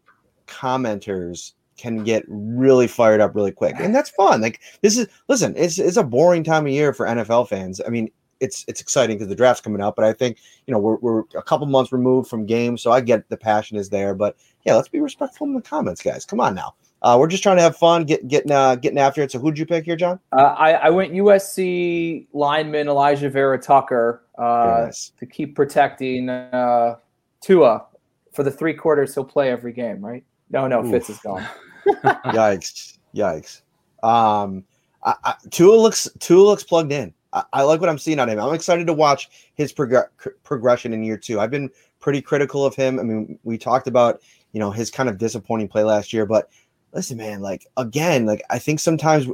commenters can get really fired up really quick, and that's fun. Like this is listen, it's it's a boring time of year for NFL fans. I mean, it's it's exciting because the draft's coming up, but I think you know we're we're a couple months removed from games, so I get the passion is there. But yeah, let's be respectful in the comments, guys. Come on now. Uh, we're just trying to have fun, get getting uh, getting after it. So who'd you pick here, John? Uh, I, I went USC lineman Alijah Vera Tucker uh, nice. to keep protecting uh, Tua for the three quarters. He'll play every game, right? No, no, Oof. Fitz is gone. [LAUGHS] [LAUGHS] yikes! Yikes! Um, I, I, Tua looks Tua looks plugged in. I, I, like what I'm seeing on him. I'm excited to watch his prog- progression in year two. I've been pretty critical of him. I mean, we talked about you know his kind of disappointing play last year, but listen, man, like again, like I think sometimes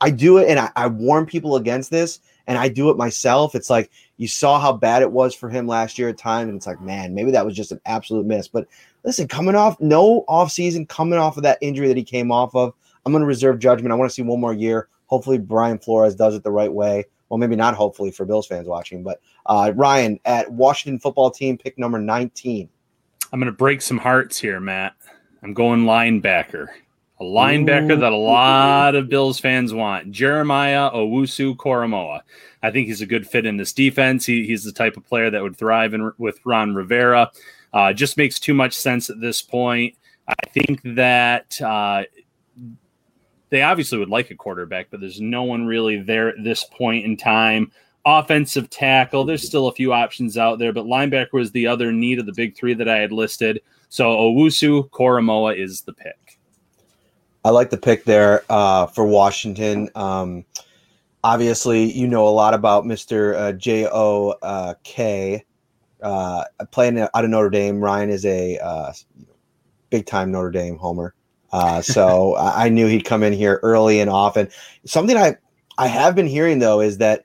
I do it and I, I, warn people against this and I do it myself. It's like you saw how bad it was for him last year at times, and it's like, man, maybe that was just an absolute miss. But listen, coming off no off season, coming off of that injury that he came off of, I'm gonna reserve judgment. I want to see one more year. Hopefully Brian Flores does it the right way. Well, maybe not hopefully for Bills fans watching, but uh, Ryan at Washington football team, pick number 19. I'm gonna break some hearts here, Matt. I'm going linebacker a linebacker Ooh. that a lot of Bills fans want, Jeremiah Owusu Koramoah. I think he's a good fit in this defense. He, he's the type of player that would thrive in, with Ron Rivera. Uh, just makes too much sense at this point. I think that uh, they obviously would like a quarterback, but there's no one really there at this point in time. Offensive tackle, there's still a few options out there, but linebacker was the other need of the big three that I had listed. So Owusu Koramoah is the pick. I like the pick there uh, for Washington. Um, obviously, you know a lot about Mr. Uh, J O uh, K. Uh, playing out of Notre Dame. Ryan is a uh, big time Notre Dame homer. Uh, [LAUGHS] so I knew he'd come in here early and often. Something I I have been hearing though is that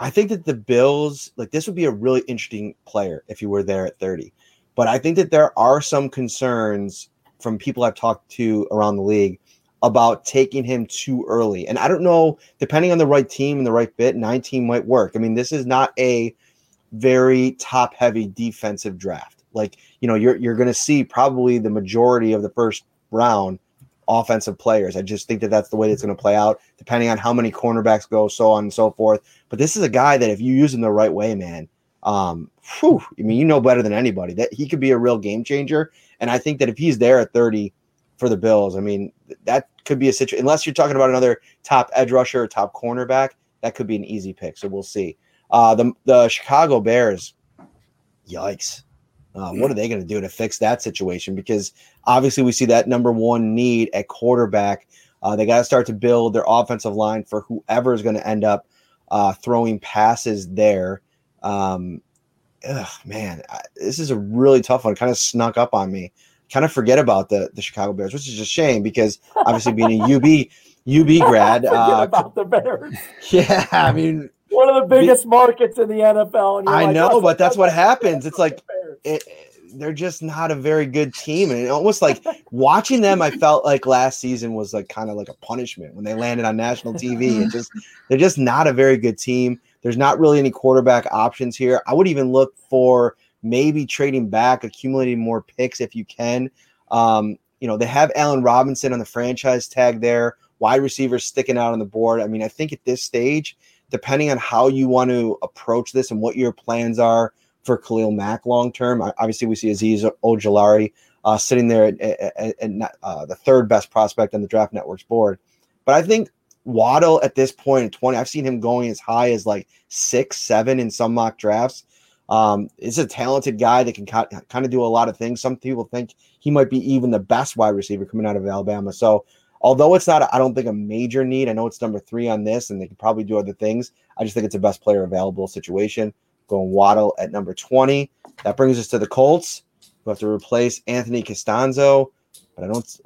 I think that the Bills like this would be a really interesting player if you were there at 30. But I think that there are some concerns from people I've talked to around the league about taking him too early. And I don't know, depending on the right team and the right fit, 19 might work. I mean, this is not a very top heavy defensive draft. Like, you know, you're you're going to see probably the majority of the first round offensive players. I just think that that's the way it's going to play out, depending on how many cornerbacks go, so on and so forth. But this is a guy that if you use him the right way, man, um, whew, I mean, you know better than anybody that he could be a real game changer. And I think that if he's there at 30, for the Bills. I mean, that could be a situation, unless you're talking about another top edge rusher or top cornerback, that could be an easy pick. So we'll see. Uh, the, the Chicago Bears, yikes. Uh, what are they going to do to fix that situation? Because obviously, we see that number one need at quarterback. Uh, they got to start to build their offensive line for whoever is going to end up uh, throwing passes there. Um, ugh, man, I, this is a really tough one. Kind of snuck up on me kind of forget about the the Chicago Bears, which is a shame because obviously being a [LAUGHS] UB UB grad, uh, about the Bears. Yeah, I mean one of the biggest be, markets in the NFL. I like, know, but that's what happens. It's like it, they're just not a very good team, and almost like watching them, I felt like last season was like kind of like a punishment when they landed on national TV. It [LAUGHS] just they're just not a very good team. There's not really any quarterback options here. I would even look for maybe trading back, accumulating more picks if you can. Um, you know, they have Allen Robinson on the franchise tag there, wide receivers sticking out on the board. I mean, I think at this stage, depending on how you want to approach this and what your plans are for Khalil Mack long term, obviously we see Azeez Ojulari uh, sitting there at uh, the third best prospect on the Draft Network's board. But I think Waddle at this point at 20, I've seen him going as high as like six, seven in some mock drafts. Um, is a talented guy that can kind of do a lot of things. Some people think he might be even the best wide receiver coming out of Alabama. So, although it's not, I don't think a major need. I know it's number three on this, and they can probably do other things. I just think it's the best player available situation. Going Waddle at number 20. That brings us to the Colts, who have to replace Anthony Castonzo. But I don't.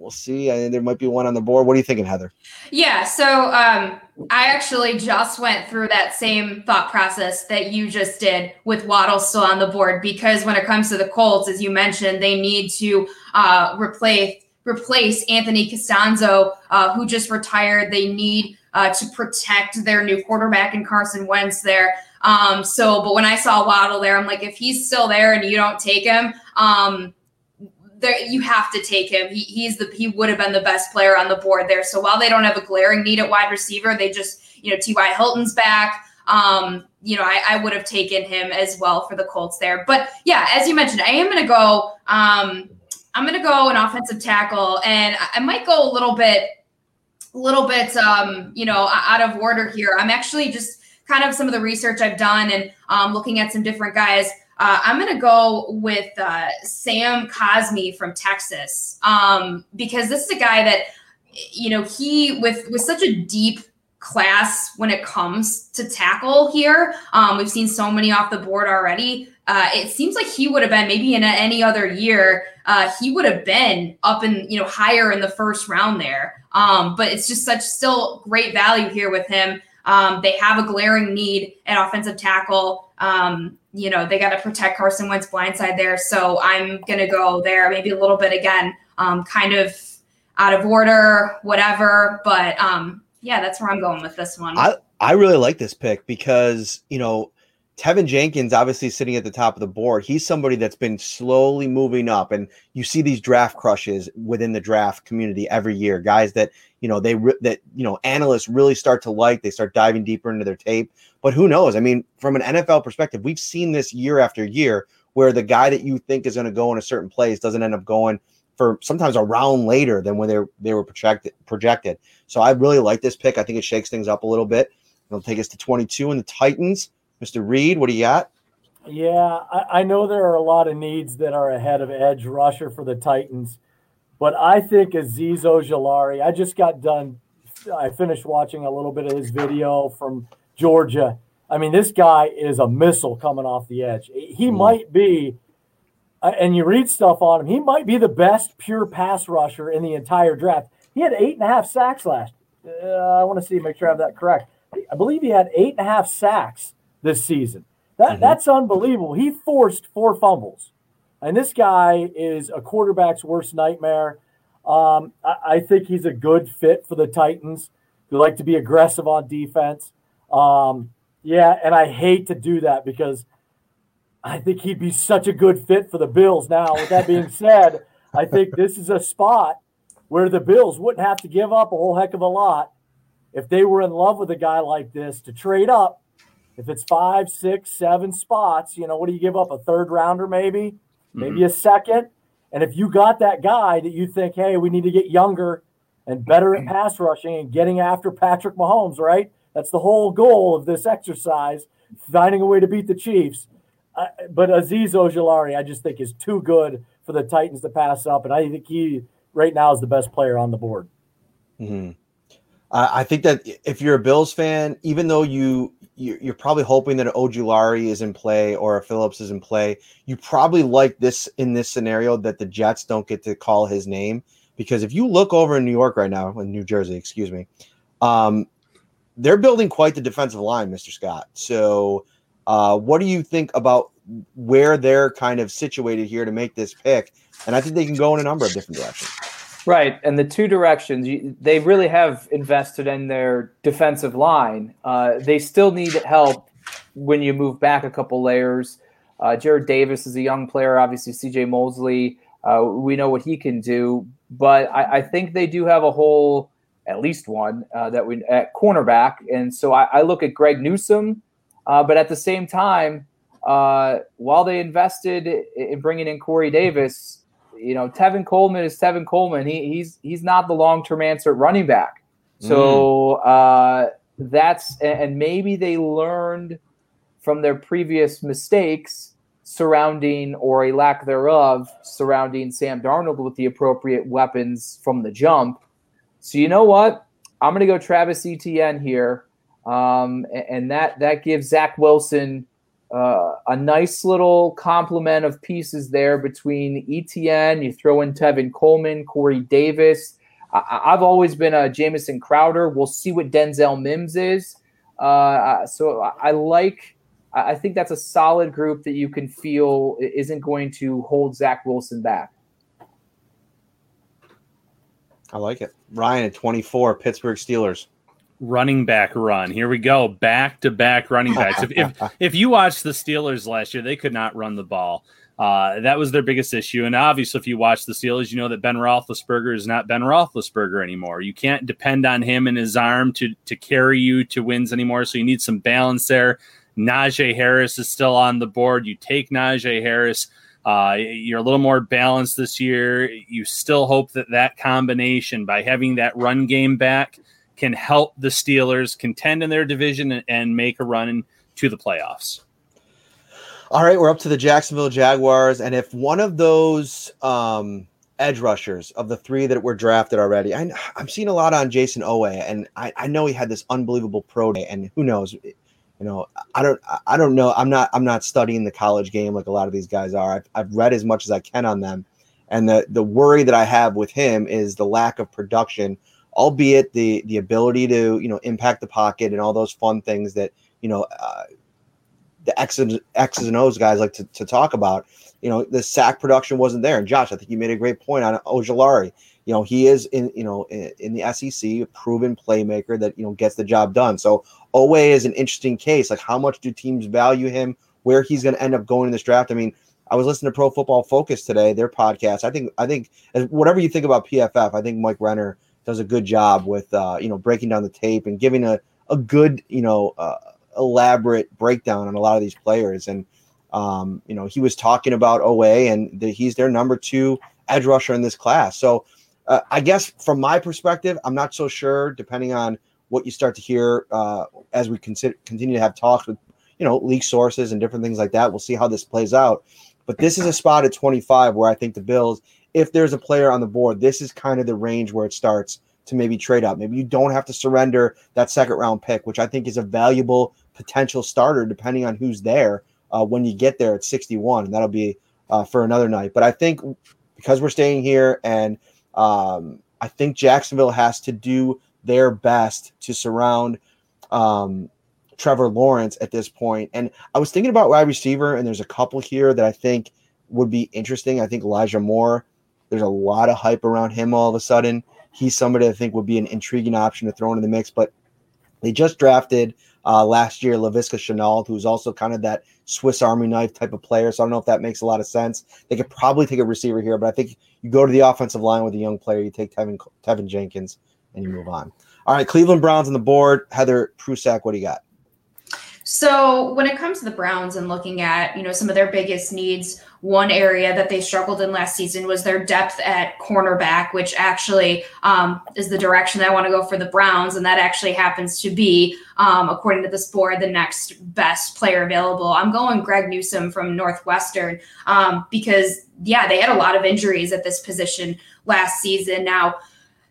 We'll see. I there might be one on the board. What are you thinking, Heather? Yeah, so um, I actually just went through that same thought process that you just did with Waddle still on the board because when it comes to the Colts, as you mentioned, they need to uh, replace replace Anthony Castonzo, uh, who just retired. They need uh, to protect their new quarterback and Carson Wentz there. Um, so, but when I saw Waddle there, I'm like, if he's still there and you don't take him, um, there you have to take him. He, he's the he would have been the best player on the board there. So while they don't have a glaring need at wide receiver, they just you know T.Y. Hilton's back. Um, you know, I, I would have taken him as well for the Colts there. But yeah, as you mentioned, I am going to go. Um, I'm going to go an offensive tackle, and I might go a little bit, a little bit, um, you know, out of order here. I'm actually just kind of some of the research I've done and um, looking at some different guys. Uh, I'm going to go with uh, Sam Cosmi from Texas um, because this is a guy that, you know, he with with such a deep class when it comes to tackle here. Um, we've seen so many off the board already. Uh, it seems like he would have been maybe in any other year. Uh, he would have been up in you know higher in the first round there. Um, but it's just such still great value here with him. Um, they have a glaring need at offensive tackle. Um, you know, they got to protect Carson Wentz blindside there. So I'm going to go there, maybe a little bit again, um, kind of out of order, whatever. But um, yeah, that's where I'm going with this one. I, I really like this pick because, you know, Teven Jenkins obviously sitting at the top of the board. He's somebody that's been slowly moving up, and you see these draft crushes within the draft community every year. Guys that you know they re- that you know analysts really start to like. They start diving deeper into their tape. But who knows? I mean, from an NFL perspective, we've seen this year after year where the guy that you think is going to go in a certain place doesn't end up going for sometimes a round later than when they they were projected projected. So I really like this pick. I think it shakes things up a little bit. It'll take us to 22 and the Titans. Mr. Reid, what do you got? Yeah, I, I, know there are a lot of needs that are ahead of edge rusher for the Titans, but I think Azeez Ojulari, I just got done. I finished watching a little bit of his video from Georgia. I mean, this guy is a missile coming off the edge. He mm. might be, uh, and you read stuff on him, he might be the best pure pass rusher in the entire draft. He had eight and a half sacks last. Uh, I want to see, make sure I have that correct. I believe he had eight and a half sacks this season. That mm-hmm. that's unbelievable. He forced four fumbles, and this guy is a quarterback's worst nightmare. Um, I, I, think he's a good fit for the Titans. They like to be aggressive on defense. Um, yeah, and I hate to do that because I think he'd be such a good fit for the Bills. Now, with that being [LAUGHS] said, I think this is a spot where the Bills wouldn't have to give up a whole heck of a lot if they were in love with a guy like this to trade up if it's five, six, seven spots, you know, what do you give up? A third rounder, maybe, maybe mm-hmm. a second. And if you got that guy that you think, hey, we need to get younger and better at pass rushing and getting after Patrick Mahomes, right? That's the whole goal of this exercise, finding a way to beat the Chiefs. Uh, but Azeez Ojulari, I just think is too good for the Titans to pass up, and I think he right now is the best player on the board. Mm-hmm. Uh, I think that if you're a Bills fan, even though you you're probably hoping that Ojulari is in play or a Phillips is in play, you probably like this in this scenario that the Jets don't get to call his name because if you look over in New York right now, in New Jersey, excuse me, um, they're building quite the defensive line, Mr. Scott. So, uh, what do you think about where they're kind of situated here to make this pick? And I think they can go in a number of different directions. Right, and the two directions they really have invested in their defensive line. Uh, they still need help when you move back a couple layers. Uh, Jarrad Davis is a young player, obviously. C.J. Mosley, uh, we know what he can do, but I, I, think they do have a hole, at least one uh, that we at cornerback, and so I, I look at Greg Newsome, uh, but at the same time, uh, while they invested in bringing in Corey Davis you know, Tevin Coleman is Tevin Coleman. He, he's he's not the long term answer at running back. So mm. uh, that's and maybe they learned from their previous mistakes surrounding or a lack thereof surrounding Sam Darnold with the appropriate weapons from the jump. So you know what? I'm going to go Travis Etienne here, um, and that that gives Zach Wilson uh, a nice little complement of pieces there between Etienne. You throw in Tevin Coleman, Corey Davis. I, have always been a Jamison Crowder. We'll see what Denzel Mims is. Uh, so I, I like. I think that's a solid group that you can feel isn't going to hold Zach Wilson back. I like it. Ryan at 24, Pittsburgh Steelers running back run. Here we go, back to back running backs. if, if [LAUGHS] if you watched the Steelers last year, they could not run the ball. Uh, that was their biggest issue. And obviously, if you watch the Steelers, you know that Ben Roethlisberger is not Ben Roethlisberger anymore. You can't depend on him and his arm to to carry you to wins anymore. So you need some balance there. Najee Harris is still on the board. You take Najee Harris. Uh, you're a little more balanced this year. You still hope that that combination by having that run game back can help the Steelers contend in their division and, and make a run to the playoffs. All right, we're up to the Jacksonville Jaguars, and if one of those um, edge rushers of the three that were drafted already, I, am seeing a lot on Jayson Oweh, and I, I know he had this unbelievable pro day, and who knows, you know, I don't, I don't know. I'm not, I'm not studying the college game like a lot of these guys are. I've, I've read as much as I can on them, and the the worry that I have with him is the lack of production albeit the the ability to you know impact the pocket and all those fun things that you know uh, the X's, X's and O's guys like to, to talk about. You know, the sack production wasn't there. And Josh, I think you made a great point on Ojulari. You know, he is in you know in, in the SEC a proven playmaker that you know gets the job done. So Oweh is an interesting case. Like, how much do teams value him? Where he's going to end up going in this draft? I mean, I was listening to Pro Football Focus today, their podcast. I think I think whatever you think about PFF, I think Mike Renner does a good job with uh, you know breaking down the tape and giving a a good you know uh, elaborate breakdown on a lot of these players. And um, you know he was talking about Oweh and the, he's their number two edge rusher in this class. So uh, I guess from my perspective, I'm not so sure. Depending on what you start to hear uh, as we consider, continue to have talks with you know leak sources and different things like that, we'll see how this plays out. But this is a spot at 25 where I think the Bills if there's a player on the board, this is kind of the range where it starts to maybe trade up. Maybe you don't have to surrender that second round pick, which I think is a valuable potential starter depending on who's there uh, when you get there at 61. And that'll be uh, for another night. But I think because we're staying here and um, I think Jacksonville has to do their best to surround um, Trevor Lawrence at this point. And I was thinking about wide receiver, and there's a couple here that I think would be interesting. I think Elijah Moore there's a lot of hype around him all of a sudden. He's somebody I think would be an intriguing option to throw into the mix. But they just drafted uh, last year Laviska Shenault, who's also kind of that Swiss Army knife type of player. So I don't know if that makes a lot of sense. They could probably take a receiver here, but I think you go to the offensive line with a young player, you take Tevin, Teven Jenkins, and you move on. All right, Cleveland Browns on the board. Heather Prusak, what do you got? So when it comes to the Browns and looking at, you know, some of their biggest needs, one area that they struggled in last season was their depth at cornerback, which actually um, is the direction that I want to go for the Browns. And that actually happens to be, um, according to this board, the next best player available. I'm going Greg Newsome from Northwestern um, because, yeah, they had a lot of injuries at this position last season. Now,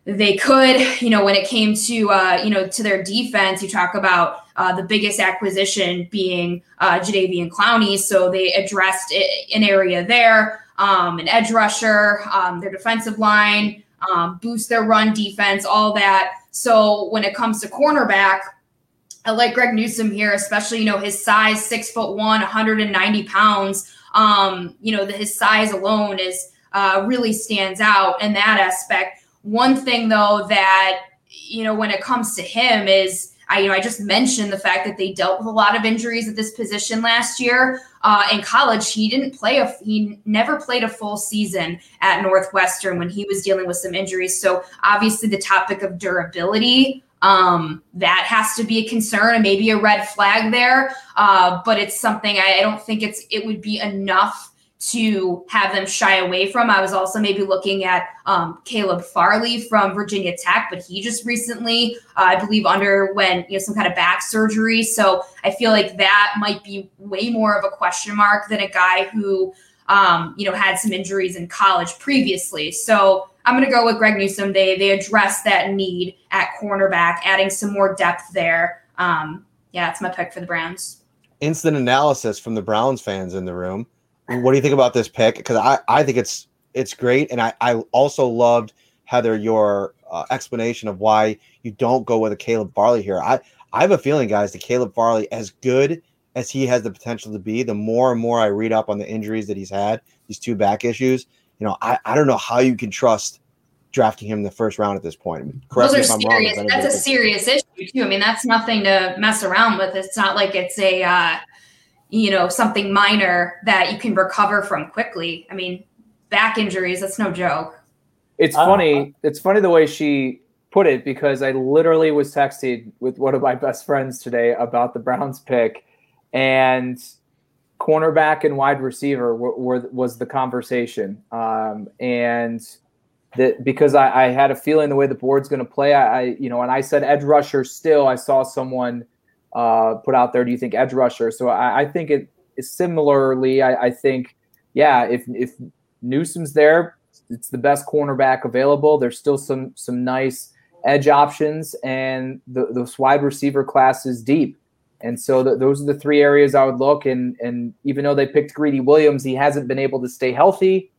they could, you know, when it came to, uh, you know, to their defense, you talk about uh, the biggest acquisition being uh, Jadeveon Clowney. So they addressed an area there, um, an edge rusher, um, their defensive line, um, boost their run defense, all that. So when it comes to cornerback, I like Greg Newsome here, especially, you know, his size, six foot one, 190 pounds. Um, you know, the, his size alone is uh, really stands out in that aspect one thing though that you know when it comes to him is I you know I just mentioned the fact that they dealt with a lot of injuries at this position last year. Uh, in college, he didn't play a he never played a full season at Northwestern when he was dealing with some injuries. So obviously the topic of durability um, that has to be a concern and maybe a red flag there. Uh, but it's something I, I don't think it's it would be enough to have them shy away from. I was also maybe looking at um, Caleb Farley from Virginia Tech, but he just recently, uh, I believe, underwent you know some kind of back surgery. So I feel like that might be way more of a question mark than a guy who um, you know had some injuries in college previously. So I'm going to go with Greg Newsome. They they address that need at cornerback, adding some more depth there. Um, yeah, that's my pick for the Browns. instant analysis from the Browns fans in the room. What do you think about this pick? Because I, I think it's it's great, and I, I also loved Heather your uh, explanation of why you don't go with a Caleb Farley here. I I have a feeling, guys, that Caleb Farley, as good as he has the potential to be, the more and more I read up on the injuries that he's had, these two back issues, you know, I, I don't know how you can trust drafting him in the first round at this point. Correct Those are serious. Wrong, that's a serious issue too. I mean, that's nothing to mess around with. It's not like it's a uh, you know something minor that you can recover from quickly. I mean, back injuries. That's no joke. It's uh, funny. It's funny the way she put it because I literally was texting with one of my best friends today about the Browns pick, and cornerback and wide receiver were, were was the conversation. Um, and that because I, I, had a feeling the way the board's going to play, I, I, you know, and I said edge rusher. Still, I saw someone uh, put out there. Do you think edge rusher? So I, I think it is similarly. I, I think, yeah, if if Newsome's there, it's the best cornerback available. There's still some some nice edge options, and the, wide receiver class is deep. And so those are the three areas I would look. And and even though they picked Greedy Williams, he hasn't been able to stay healthy.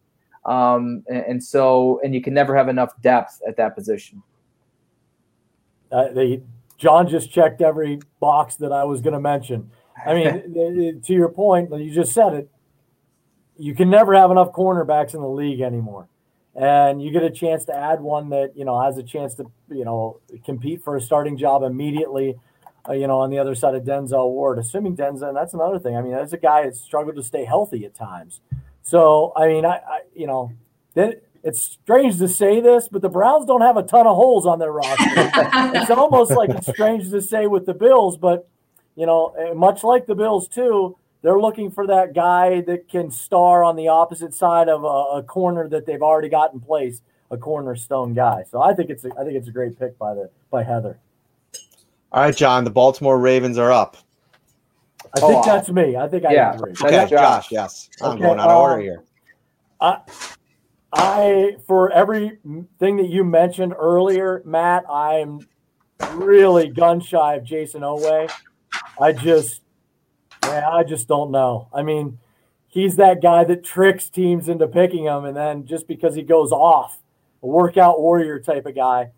Um, and, and, so and you can never have enough depth at that position. Uh, they, John just checked every box that I was going to mention. I mean, [LAUGHS] to your point, you just said it. You can never have enough cornerbacks in the league anymore and you get a chance to add one that you know has a chance to you know compete for a starting job immediately uh, you know, on the other side of Denzel Ward. Assuming Denzel, that's another thing. I mean, that's a guy that's struggled to stay healthy at times. So, I mean, I, I you know, that it's strange to say this, but the Browns don't have a ton of holes on their roster. [LAUGHS] it's almost like it's strange to say with the Bills, but you know, much like the Bills too, they're looking for that guy that can star on the opposite side of a, a corner that they've already got in place, a cornerstone guy. So I think it's a, I think it's a great pick by the by Heather. All right, John. The Baltimore Ravens are up. I think oh, that's me. I think I yeah. agree. Okay, Josh. Josh. Yes, I'm okay, going out of order um, here. I, I for everything that you mentioned earlier, Matt, I'm really gun shy of Jayson Oweh. I just, man, I just don't know. I mean, he's that guy that tricks teams into picking him, and then just because he goes off, a workout warrior type of guy.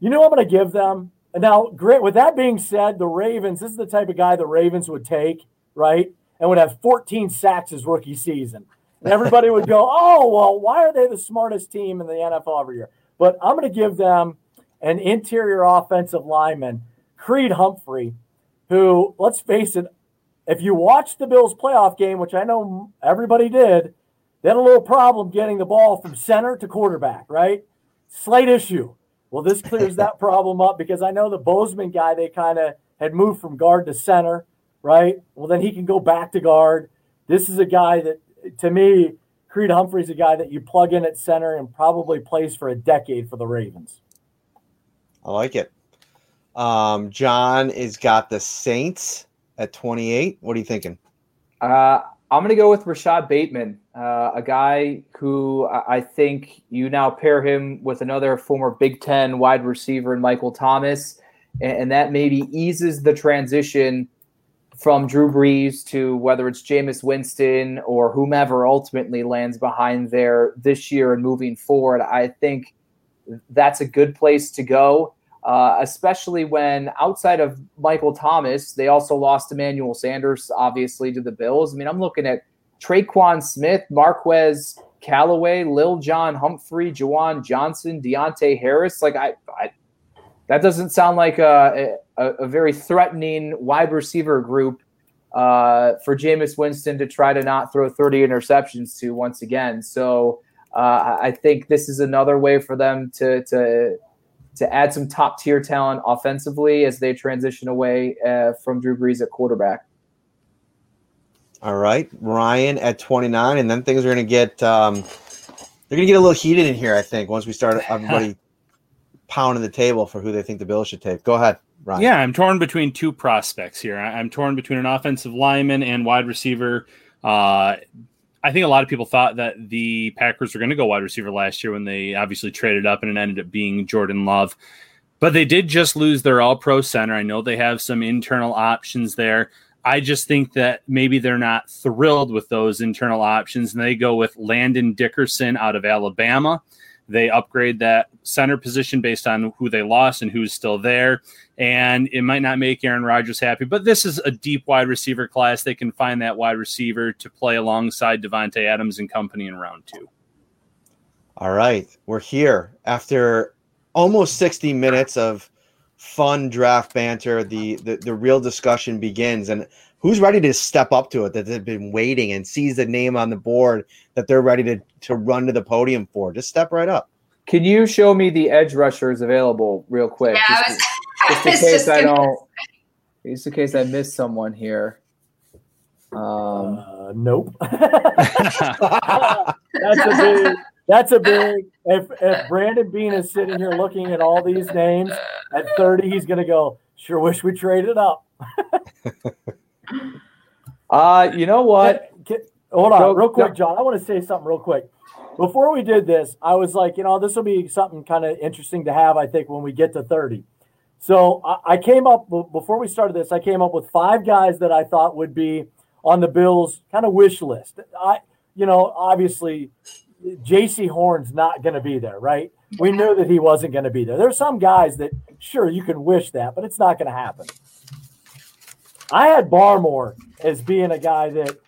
You know, I'm going to give them now, great. With that being said, the Ravens, this is the type of guy the Ravens would take, right? And would have 14 sacks his rookie season. And everybody would go, oh, well, why are they the smartest team in the NFL every year? But I'm going to give them an interior offensive lineman, Creed Humphrey, who, let's face it, if you watch the Bills playoff game, which I know everybody did, they had a little problem getting the ball from center to quarterback, right? Slight issue. Well, this clears that [LAUGHS] problem up because I know the Bozeman guy, they kind of had moved from guard to center, right? Well, then he can go back to guard. This is a guy that, to me, Creed Humphrey's a guy that you plug in at center and probably plays for a decade for the Ravens. I like it. Um, John has got the Saints at 28. What are you thinking? Uh, I'm going to go with Rashod Bateman, uh, a guy who I think you now pair him with another former Big Ten wide receiver in Michael Thomas, and, that maybe eases the transition from Drew Brees to whether it's Jameis Winston or whomever ultimately lands behind there this year and moving forward. I think that's a good place to go uh, especially when outside of Michael Thomas, they also lost Emmanuel Sanders, obviously, to the Bills. I mean, I'm looking at Tre'Quan Smith, Marquez Callaway, Lil'Jordan Humphrey, Juwan Johnson, Deonte Harris. Like, I, I that doesn't sound like a, a, a very threatening wide receiver group uh, for Jameis Winston to try to not throw 30 interceptions to once again. So uh, I think this is another way for them to to to add some top tier talent offensively as they transition away uh, from Drew Brees at quarterback. All right, Ryan at 29, and then things are going to get um, they're going to get a little heated in here. I think once we start everybody [LAUGHS] pounding the table for who they think the Bills should take. Go ahead, Yeah, I'm torn between two prospects here. I'm torn between an offensive lineman and wide receiver. Uh, I think a lot of people thought that the Packers were going to go wide receiver last year when they obviously traded up and it ended up being Jordan Love. But they did just lose their all pro center. I know they have some internal options there. I just think that maybe they're not thrilled with those internal options, and they go with Landon Dickerson out of Alabama. They upgrade that center position based on who they lost and who's still there. And it might not make Aaron Rodgers happy, but this is a deep wide receiver class. They can find that wide receiver to play alongside Davante Adams and company in round two. All right, we're here after almost 60 minutes of fun draft banter. The, the the real discussion begins, and who's ready to step up to it? That they've been waiting and sees the name on the board that they're ready to to run to the podium for. Just step right up. Can you show me the edge rushers available real quick? Yeah, just, I just [LAUGHS] in was case just I don't. Just in case I missed someone here. Um, Uh, nope. [LAUGHS] that's a big. That's a big. If if Brandon Beane is sitting here looking at all these names at thirty, he's gonna go. Sure, wish we traded up. [LAUGHS] uh, you know what? Can- hold on, Go- real quick, go. John. I want to say something real quick. Before we did this, I was like, you know, this will be something kind of interesting to have. I think when we get to thirty. So I, I came up before we started this. I came up with five guys that I thought would be on the Bills' kind of wish list. I, you know, obviously, Jaycee Horn's not going to be there, right? We knew that he wasn't going to be there. There's some guys that, sure, you can wish that, but it's not going to happen. I had Barmore as being a guy that,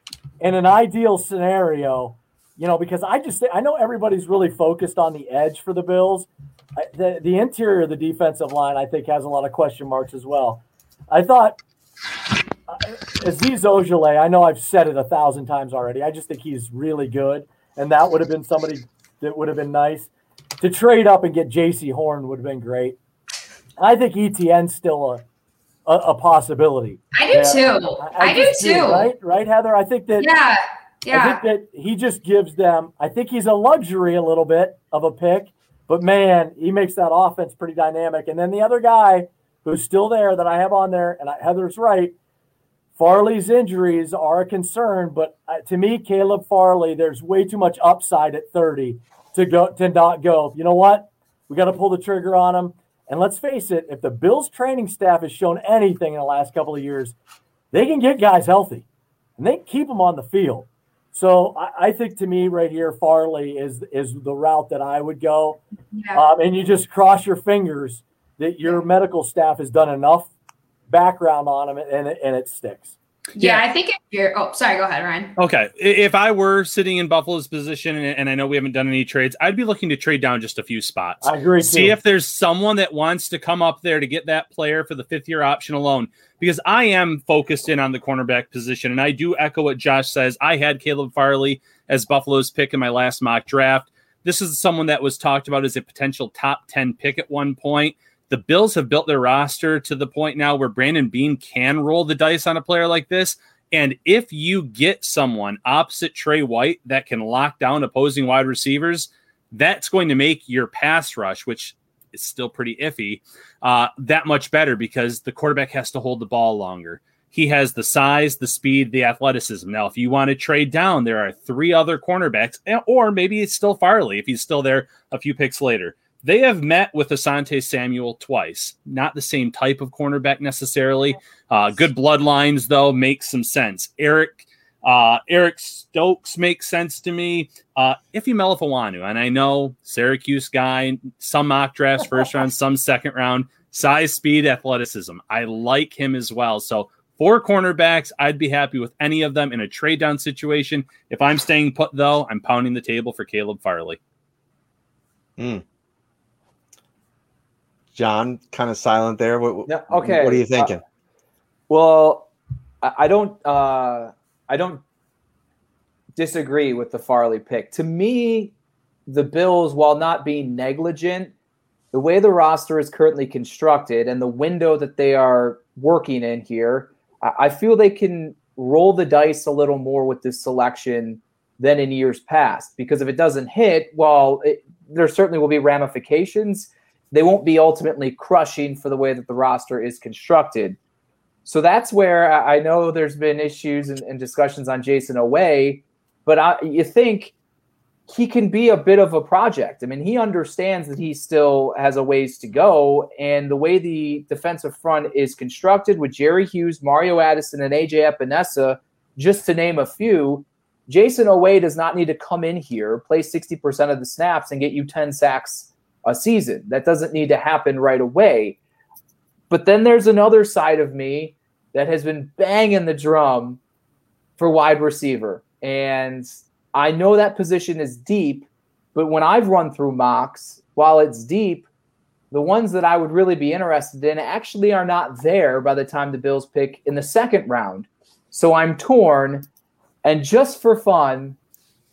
in an ideal scenario, you know, because I just I know everybody's really focused on the edge for the Bills. The, the interior of the defensive line, I think, has a lot of question marks as well. I thought uh, Azeez Ojulari, I know I've said it a thousand times already. I just think he's really good, and that would have been somebody that would have been nice to trade up and get Jaycee Horn would have been great. I think Etienne's still a a, a possibility. I do too. I do just too. Right, right, Heather. I think that. Yeah, yeah. I think that he just gives them. I think he's a luxury a little bit of a pick, but man, he makes that offense pretty dynamic. And then the other guy who's still there that I have on there, and I, Heather's right. Farley's injuries are a concern, but uh, to me, Caleb Farley, there's way too much upside at 30 to go to not go. You know what? We got to pull the trigger on him. And let's face it, if the Bills training staff has shown anything in the last couple of years, they can get guys healthy and they keep them on the field. So I, I think to me right here, Farley is is the route that I would go. Yeah. Um, and you just cross your fingers that your medical staff has done enough background on him and it, and it sticks. Yeah, I think if you're. Oh, sorry. Go ahead, Ryan. Okay. If I were sitting in Buffalo's position, and, and I know we haven't done any trades, I'd be looking to trade down just a few spots. I agree. See too. if there's someone that wants to come up there to get that player for the fifth year option alone. Because I am focused in on the cornerback position, and I do echo what Josh says. I had Caleb Farley as Buffalo's pick in my last mock draft. This is someone that was talked about as a potential top 10 pick at one point. The Bills have built their roster to the point now where Brandon Beane can roll the dice on a player like this. And if you get someone opposite Tre White that can lock down opposing wide receivers, that's going to make your pass rush, which is still pretty iffy, uh, that much better because the quarterback has to hold the ball longer. He has the size, the speed, the athleticism. Now, if you want to trade down, there are three other cornerbacks, eh, or maybe it's still Farley if he's still there a few picks later. They have met with Asante Samuel twice. Not the same type of cornerback necessarily. Uh, good bloodlines, though, makes some sense. Eric uh, Eric Stokes makes sense to me. Uh, Ifeatu Melifonwu, and I know Syracuse guy, some mock drafts, first round, some second round, size, speed, athleticism. I like him as well. So four cornerbacks, I'd be happy with any of them in a trade down situation. If I'm staying put, though, I'm pounding the table for Caleb Farley. John, kind of silent there. What, Yeah, okay. What are you thinking? Well, I, I don't. Uh, I don't disagree with the Farley pick. To me, the Bills, while not being negligent, the way the roster is currently constructed and the window that they are working in here, I, I feel they can roll the dice a little more with this selection than in years past. Because if it doesn't hit, well, it, there certainly will be ramifications. They won't be ultimately crushing for the way that the roster is constructed. So that's where I know there's been issues and, and discussions on Jayson Oweh, but I, you think he can be a bit of a project. I mean, he understands that he still has a ways to go. And the way the defensive front is constructed with Jerry Hughes, Mario Addison, and AJ Epenesa, just to name a few, Jayson Oweh does not need to come in here, play 60% of the snaps, and get you 10 sacks a season. That doesn't need to happen right away. But then there's another side of me that has been banging the drum for wide receiver. And I know that position is deep, but when I've run through mocks, while it's deep, the ones that I would really be interested in actually are not there by the time the Bills pick in the second round. So I'm torn. And just for fun,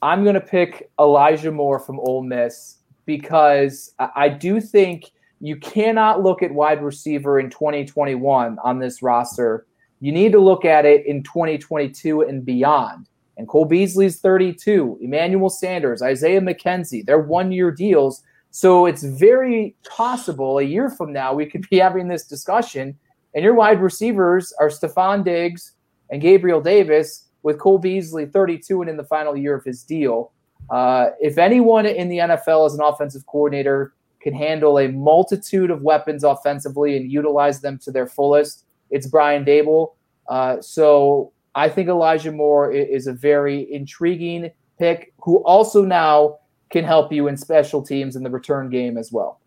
I'm going to pick Elijah Moore from Ole Miss because I do think you cannot look at wide receiver in 2021 on this roster. You need to look at it in 2022 and beyond. And Cole Beasley's 32, Emmanuel Sanders, Isaiah McKenzie, they're one year deals. So it's very possible a year from now we could be having this discussion, and your wide receivers are Stefon Diggs and Gabriel Davis, with Cole Beasley 32 and in the final year of his deal. Uh, if anyone in the NFL as an offensive coordinator can handle a multitude of weapons offensively and utilize them to their fullest, it's Brian Daboll. Uh, so I think Elijah Moore is a very intriguing pick who also now can help you in special teams in the return game as well.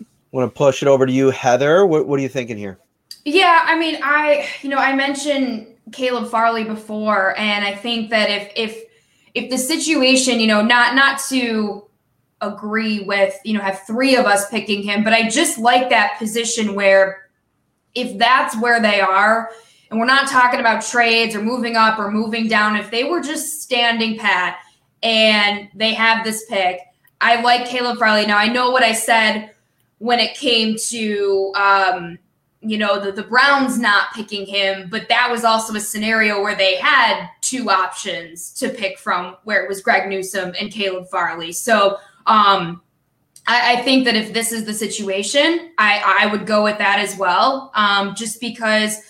I want to push it over to you, Heather. What, what are you thinking here? Yeah, I mean, I you know I mentioned Caleb Farley before, and I think that if if if the situation, you know, not not to agree with, you know, have three of us picking him, but I just like that position where if that's where they are, and we're not talking about trades or moving up or moving down, if they were just standing pat and they have this pick, I like Caleb Farley. Now I know what I said when it came to um, you know, the, the Browns not picking him, but that was also a scenario where they had two options to pick from, where it was Greg Newsome and Caleb Farley. So um, I, I think that if this is the situation, I, I would go with that as well, um, just because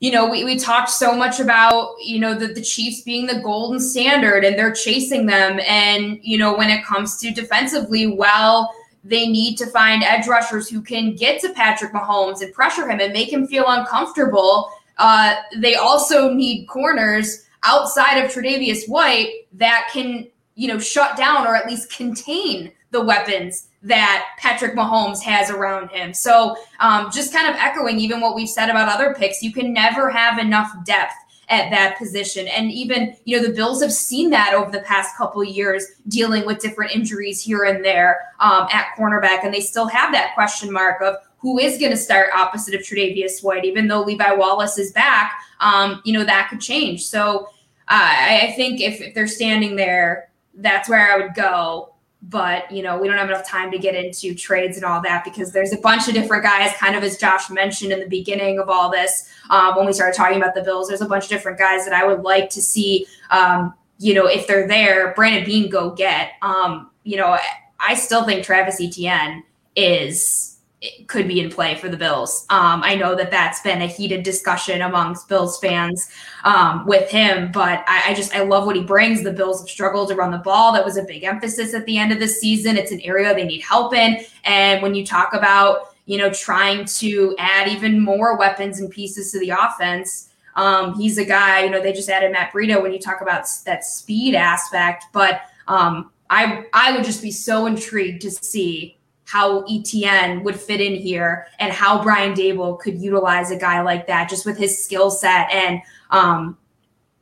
you know, we, we talked so much about, you know, the, the Chiefs being the golden standard and they're chasing them. And, you know, when it comes to defensively, well, they need to find edge rushers who can get to Patrick Mahomes and pressure him and make him feel uncomfortable. Uh, they also need corners outside of Tre'Davious White that can, you know, shut down or at least contain the weapons that Patrick Mahomes has around him. So, um, just kind of echoing even what we've said about other picks, you can never have enough depth at that position. And even, you know, the Bills have seen that over the past couple years, dealing with different injuries here and there um, at cornerback. And they still have that question mark of who is going to start opposite of Tre'Davious White, even though Levi Wallace is back. Um, you know, that could change. So uh, I, I think if, if they're standing there, that's where I would go but you know we don't have enough time to get into trades and all that because there's a bunch of different guys kind of as josh mentioned in the beginning of all this um, when we started talking about the bills there's a bunch of different guys that i would like to see um, you know if they're there brandon beane go get. Um, you know i still think travis etienne is could be in play for the Bills. Um, I know that that's been a heated discussion amongst Bills fans um, with him, but I, I, just I love what he brings. The Bills have struggled to run the ball. That was a big emphasis at the end of the season. It's an area they need help in. And when you talk about you know trying to add even more weapons and pieces to the offense, um, he's a guy. You know they just added Matt Breida. When you talk about that speed aspect, but um, I I would just be so intrigued to see how Etienne would fit in here and how Brian Daboll could utilize a guy like that just with his skill set and um,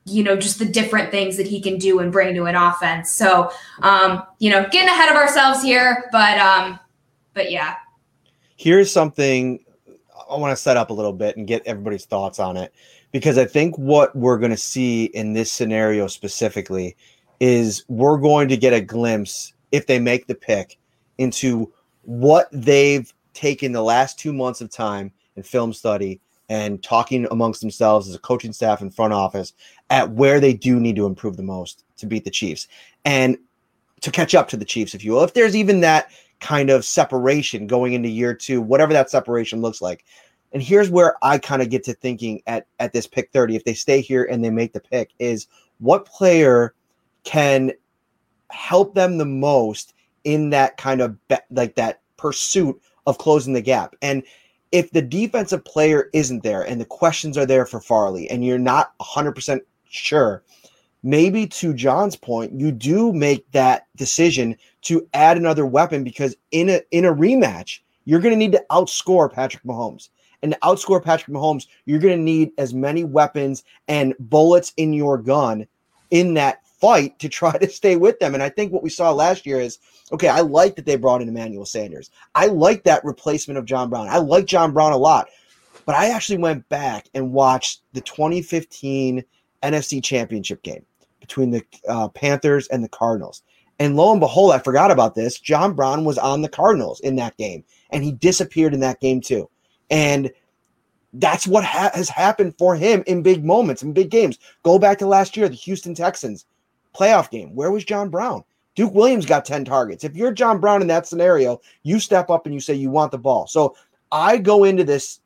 you know just the different things that he can do and bring to an offense. So um, you know, getting ahead of ourselves here, but um, but yeah. Here's something I want to set up a little bit and get everybody's thoughts on it because I think what we're going to see in this scenario specifically is we're going to get a glimpse if they make the pick into what they've taken the last two months of time in film study and talking amongst themselves as a coaching staff and front office at where they do need to improve the most to beat the Chiefs and to catch up to the Chiefs, if you will. If there's even that kind of separation going into year two, whatever that separation looks like. And here's where I kind of get to thinking at, at this pick 30, if they stay here and they make the pick, is what player can help them the most in that kind of be- like that pursuit of closing the gap. And if the defensive player isn't there and the questions are there for Farley and you're not 100% sure, maybe to John's point, you do make that decision to add another weapon because in a in a rematch, you're going to need to outscore Patrick Mahomes. And to outscore Patrick Mahomes, you're going to need as many weapons and bullets in your gun in that fight to try to stay with them. And I think what we saw last year is okay, I like that they brought in Emmanuel Sanders. I like that replacement of John Brown. I like John Brown a lot. But I actually went back and watched the 2015 NFC Championship game between the uh, Panthers and the Cardinals. And lo and behold, I forgot about this. John Brown was on the Cardinals in that game, and he disappeared in that game too. And that's what ha- has happened for him in big moments, in big games. Go back to last year, the Houston Texans playoff game. Where was John Brown? Duke Williams got 10 targets. If you're John Brown in that scenario, you step up and you say you want the ball. So I go into this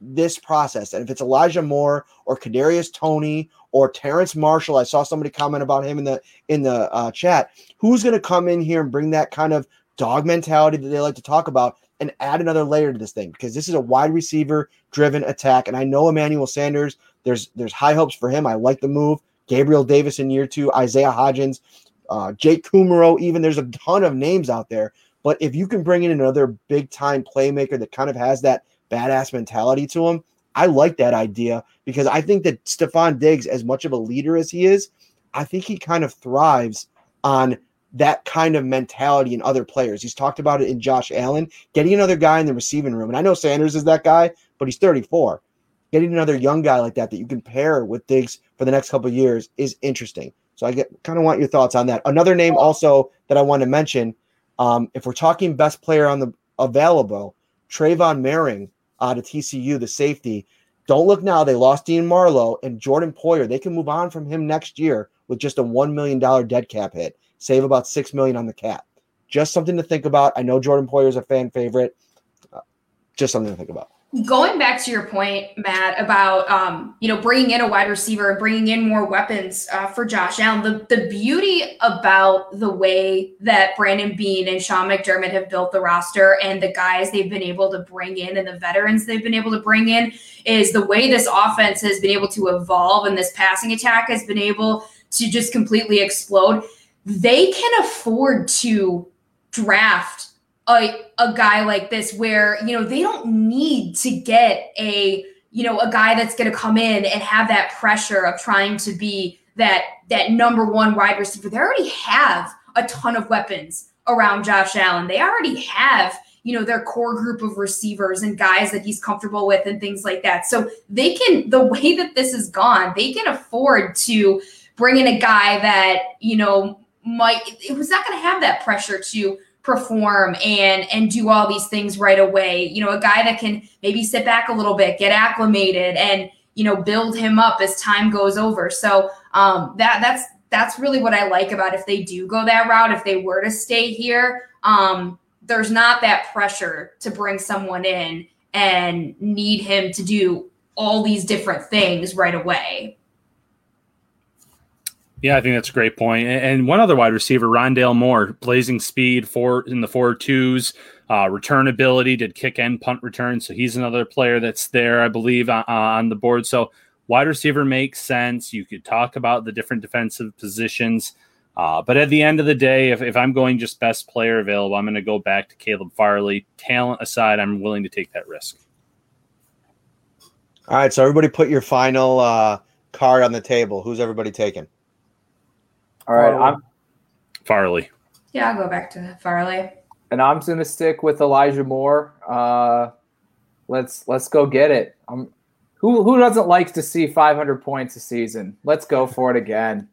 this process, and if it's Elijah Moore or Kadarius Toney or Terrace Marshall, I saw somebody comment about him in the in the uh, chat. Who's going to come in here and bring that kind of dog mentality that they like to talk about and add another layer to this thing? Because this is a wide receiver driven attack, and I know Emmanuel Sanders. There's there's high hopes for him. I like the move. Gabriel Davis in year two, Isaiah Hodgins, uh, Jake Kumerow, even there's a ton of names out there. But if you can bring in another big time playmaker that kind of has that badass mentality to him, I like that idea because I think that Stefon Diggs, as much of a leader as he is, I think he kind of thrives on that kind of mentality in other players. He's talked about it in Josh Allen, getting another guy in the receiving room. And I know Sanders is that guy, but he's 34. Getting another young guy like that that you can pair with Diggs for the next couple years is interesting. So I get kind of want your thoughts on that. Another name also that I want to mention, um, if we're talking best player on the available, Trevon Moehrig out of TCU, the safety. Don't look now. They lost Dean Marlowe and Jordan Poyer. They can move on from him next year with just a one million dollar dead cap hit, save about six million on the cap. Just something to think about. I know Jordan Poyer is a fan favorite. Uh, just something to think about going back to your point, Matt, about um, you know bringing in a wide receiver and bringing in more weapons uh, for Josh Allen. The the beauty about the way that Brandon Beane and Sean McDermott have built the roster and the guys they've been able to bring in and the veterans they've been able to bring in is the way this offense has been able to evolve and this passing attack has been able to just completely explode. They can afford to draft a, a guy like this where you know they don't need to get a you know a guy that's going to come in and have that pressure of trying to be that that number one wide receiver. They already have a ton of weapons around Josh Allen. They already have you know their core group of receivers and guys that he's comfortable with and things like that. So they can the way that this is gone they can afford to bring in a guy that you know might it was not going to have that pressure to perform and and do all these things right away. You know, a guy that can maybe sit back a little bit, get acclimated, and you know build him up as time goes over. So um, that that's that's really what I like about if they do go that route. If they were to stay here, um, there's not that pressure to bring someone in and need him to do all these different things right away. Yeah, I think that's a great point. And one other wide receiver, Rondale Moore, blazing speed for in the four twos, uh, return ability, did kick and punt return. So he's another player that's there, I believe, uh, on the board. So wide receiver makes sense. You could talk about the different defensive positions. Uh, but at the end of the day, if, if I'm going just best player available, I'm going to go back to Caleb Farley. Talent aside, I'm willing to take that risk. All right, so everybody put your final uh, card on the table. Who's everybody taking? All right, I'm Farley. Yeah, I'll go back to Farley. And I'm just gonna stick with Elijah Moore. Uh, let's let's go get it. Um, who who doesn't like to see 500 points a season? Let's go for it again.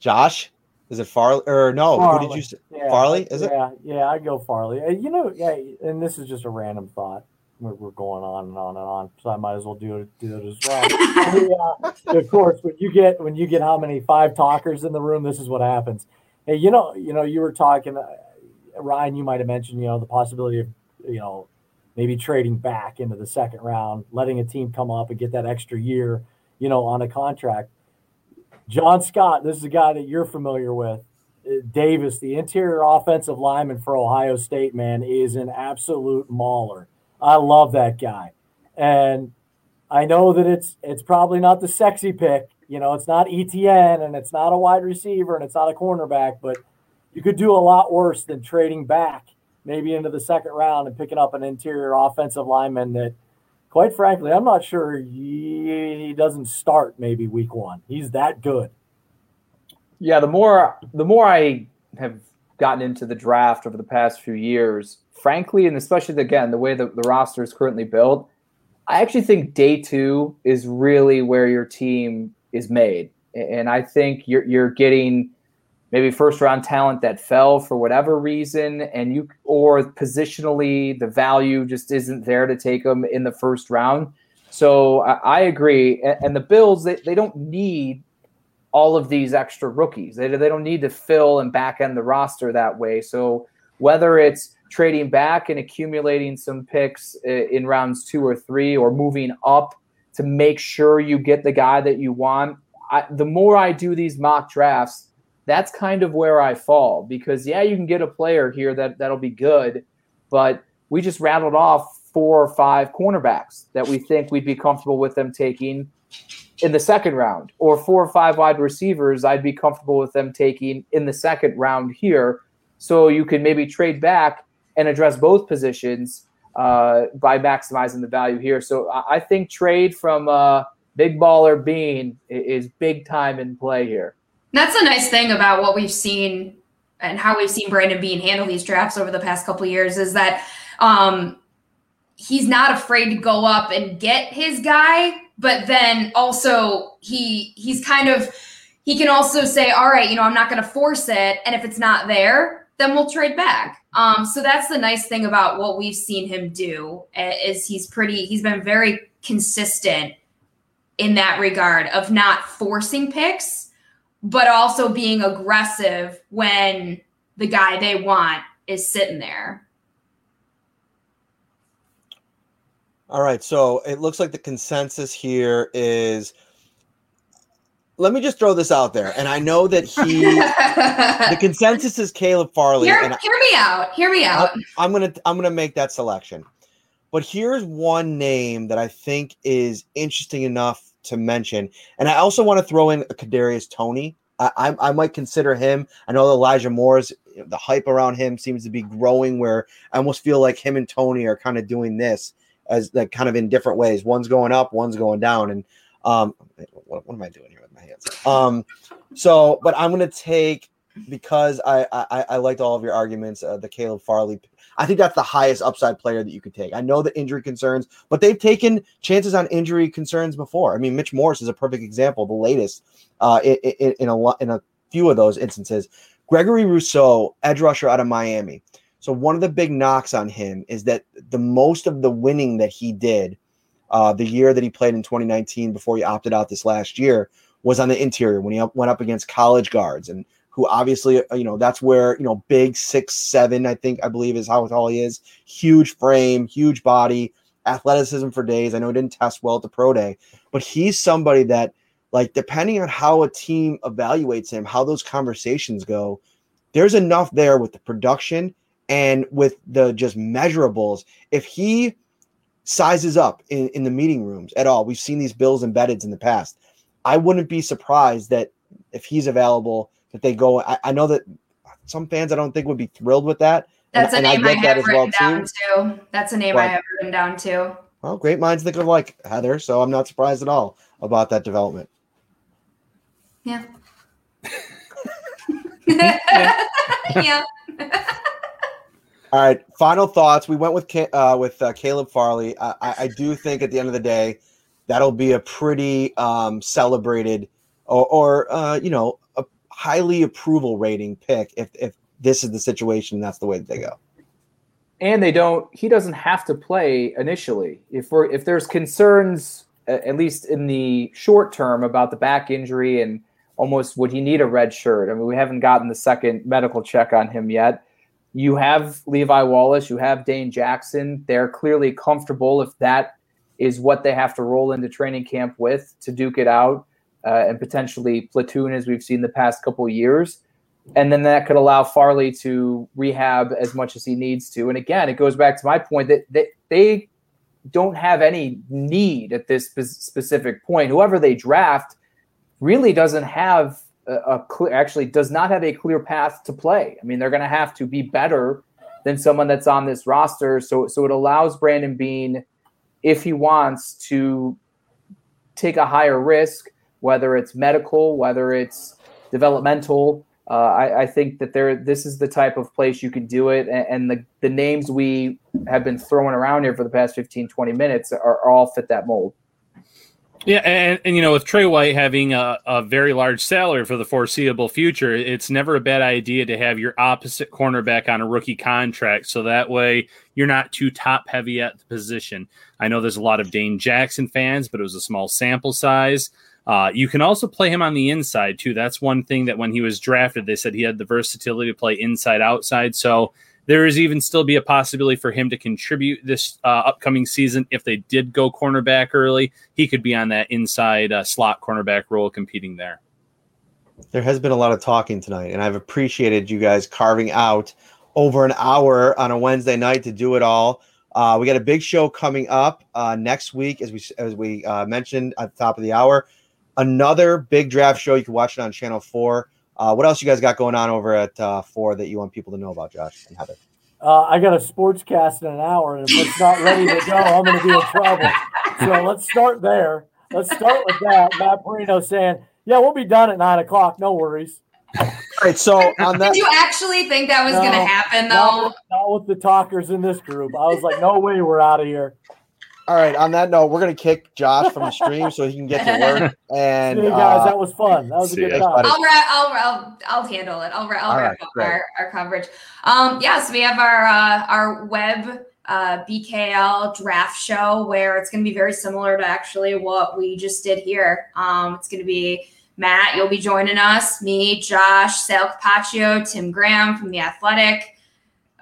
Josh, is it Farley or no? Farley. Who did you say? Yeah, Farley? Is yeah, it? Yeah, yeah, I go Farley. Uh, You know, yeah, and this is just a random thought. We're, going on and on and on, so I might as well do it do it as well. [LAUGHS] yeah, of course, when you get when you get how many five talkers in the room, this is what happens. Hey, you know, you know, you were talking, uh, Ryan. You might have mentioned, you know, the possibility of, you know, maybe trading back into the second round, letting a team come up and get that extra year, you know, on a contract. John Scott, this is a guy that you're familiar with. Uh, Davis, the interior offensive lineman for Ohio State, man, is an absolute mauler. I love that guy. And I know that it's it's probably not the sexy pick. You know, it's not Etienne and it's not a wide receiver and it's not a cornerback, but you could do a lot worse than trading back maybe into the second round and picking up an interior offensive lineman that quite frankly, I'm not sure he, doesn't start maybe week one. He's that good. Yeah, the more the more I have gotten into the draft over the past few years, frankly, and especially again the way that the roster is currently built, I actually think day two is really where your team is made, and I think you're you're getting maybe first round talent that fell for whatever reason, and you or positionally the value just isn't there to take them in the first round. So I, I agree, and, and the Bills they, they don't need all of these extra rookies. They, they don't need to fill and back end the roster that way. So whether it's trading back and accumulating some picks in rounds two or three, or moving up to make sure you get the guy that you want, I, the more I do these mock drafts, that's kind of where I fall because yeah, you can get a player here that that'll be good, but we just rattled off four or five cornerbacks that we think we'd be comfortable with them taking in the second round, or four or five wide receivers, I'd be comfortable with them taking in the second round here. So you can maybe trade back and address both positions uh, by maximizing the value here. So I think trade from uh, big baller Beane is big time in play here. That's the nice thing about what we've seen and how we've seen Brandon Beane handle these drafts over the past couple years is that um, he's not afraid to go up and get his guy but then also he he's kind of he can also say all right you know i'm not going to force it and if it's not there then we'll trade back. Um, so that's the nice thing about what we've seen him do is he's pretty he's been very consistent in that regard of not forcing picks but also being aggressive when the guy they want is sitting there All right, so it looks like the consensus here is let me just throw this out there. And I know that he [LAUGHS] the consensus is Caleb Farley. Hear, and hear me out. Hear me out. I, I'm gonna I'm gonna make that selection. But here's one name that I think is interesting enough to mention. And I also want to throw in a Kadarius Toney. I, I, I might consider him. I know Elijah Moore's the hype around him seems to be growing where I almost feel like him and Toney are kind of doing this as like kind of in different ways. One's going up, one's going down. And um, what, what am I doing here with my hands? Um, so, but I'm gonna take because I I, I liked all of your arguments. Uh, the Caleb Farley, I think that's the highest upside player that you could take. I know the injury concerns, but they've taken chances on injury concerns before. I mean, Mitch Morse is a perfect example, the latest uh, in, in, in a in a few of those instances. Gregory Rousseau, edge rusher out of Miami. So one of the big knocks on him is that the most of the winning that he did uh, the year that he played in 2019 before he opted out this last year was on the interior when he up, went up against college guards and who obviously uh, you know that's where you know big six seven I think I believe is how tall he is. Huge frame huge body athleticism for days. I know he didn't test well at the pro day but he's somebody that like depending on how a team evaluates him how those conversations go there's enough there with the production and with the just measurables, if he sizes up in, in the meeting rooms at all, we've seen these bills embedded in the past. I wouldn't be surprised that if he's available, that they go. I, I know that some fans I don't think would be thrilled with that. That's and, a name I, I have written well down too. too. That's a name but, I have written down too. Well, great minds think alike, Heather. So I'm not surprised at all about that development. Yeah. [LAUGHS] [LAUGHS] yeah. [LAUGHS] yeah. All right, final thoughts. We went with uh, with uh, Caleb Farley. I, I, do think at the end of the day, that'll be a pretty um, celebrated or, or uh, you know a highly approval rating pick if if this is the situation. And that's the way that they go. And they don't. He doesn't have to play initially. If we're if there's concerns, at least in the short term, about the back injury and almost would he need a red shirt? I mean, we haven't gotten the second medical check on him yet you have Levi Wallace, you have Dane Jackson. They're clearly comfortable if that is what they have to roll into training camp with to duke it out. uh, and potentially platoon as we've seen the past couple years. And then that could allow Farley to rehab as much as he needs to. And again, it goes back to my point that, that they don't have any need at this specific point. Whoever they draft really doesn't have a, actually does not have a clear path to play. I mean, they're going to have to be better than someone that's on this roster. So, so it allows Brandon Beane, if he wants to take a higher risk, whether it's medical, whether it's developmental. Uh, I, I, think that there, this is the type of place you can do it. And, and, the, the names we have been throwing around here for the past 15, 20 minutes are, are all fit that mold. Yeah, and, and you know, with Tre White having a, a very large salary for the foreseeable future, it's never a bad idea to have your opposite cornerback on a rookie contract, so that way you're not too top heavy at the position. I know there's a lot of Dane Jackson fans, but it was a small sample size. Uh, you can also play him on the inside too. That's one thing that when he was drafted, they said he had the versatility to play inside, outside. So there is even still be a possibility for him to contribute this uh, upcoming season if they did go cornerback early. He could be on that inside uh, slot cornerback role, competing there. There has been a lot of talking tonight, and I've appreciated you guys carving out over an hour on a Wednesday night to do it all. Uh, we got a big show coming up uh, next week, as we as we uh, mentioned at the top of the hour. Another big draft show. You can watch it on Channel Four. Uh, what else you guys got going on over at uh, four that you want people to know about, Josh and Heather? Uh, I got a sports cast in an hour, and if it's not ready to go, I'm going to be in trouble. So let's start there. Let's start with that. Matt Parrino saying, "Yeah, we'll be done at nine o'clock. No worries." All right. So on that, did you actually think that was no, going to happen, though? Not with, not with the talkers in this group. I was like, "No way, we're out of here." All right. On that note, we're gonna kick Josh from the stream so he can get to work. [LAUGHS] And See guys, uh, that was fun. That was a good time. I'll, I'll, I'll, I'll handle it. I'll, I'll wrap right, up our, our coverage. Um, yeah, so we have our uh, our web uh, BKL draft show where it's going to be very similar to actually what we just did here. Um, it's going to be Matt, you'll be joining us, me, Josh, Sal Capaccio, Tim Graham from the Athletic.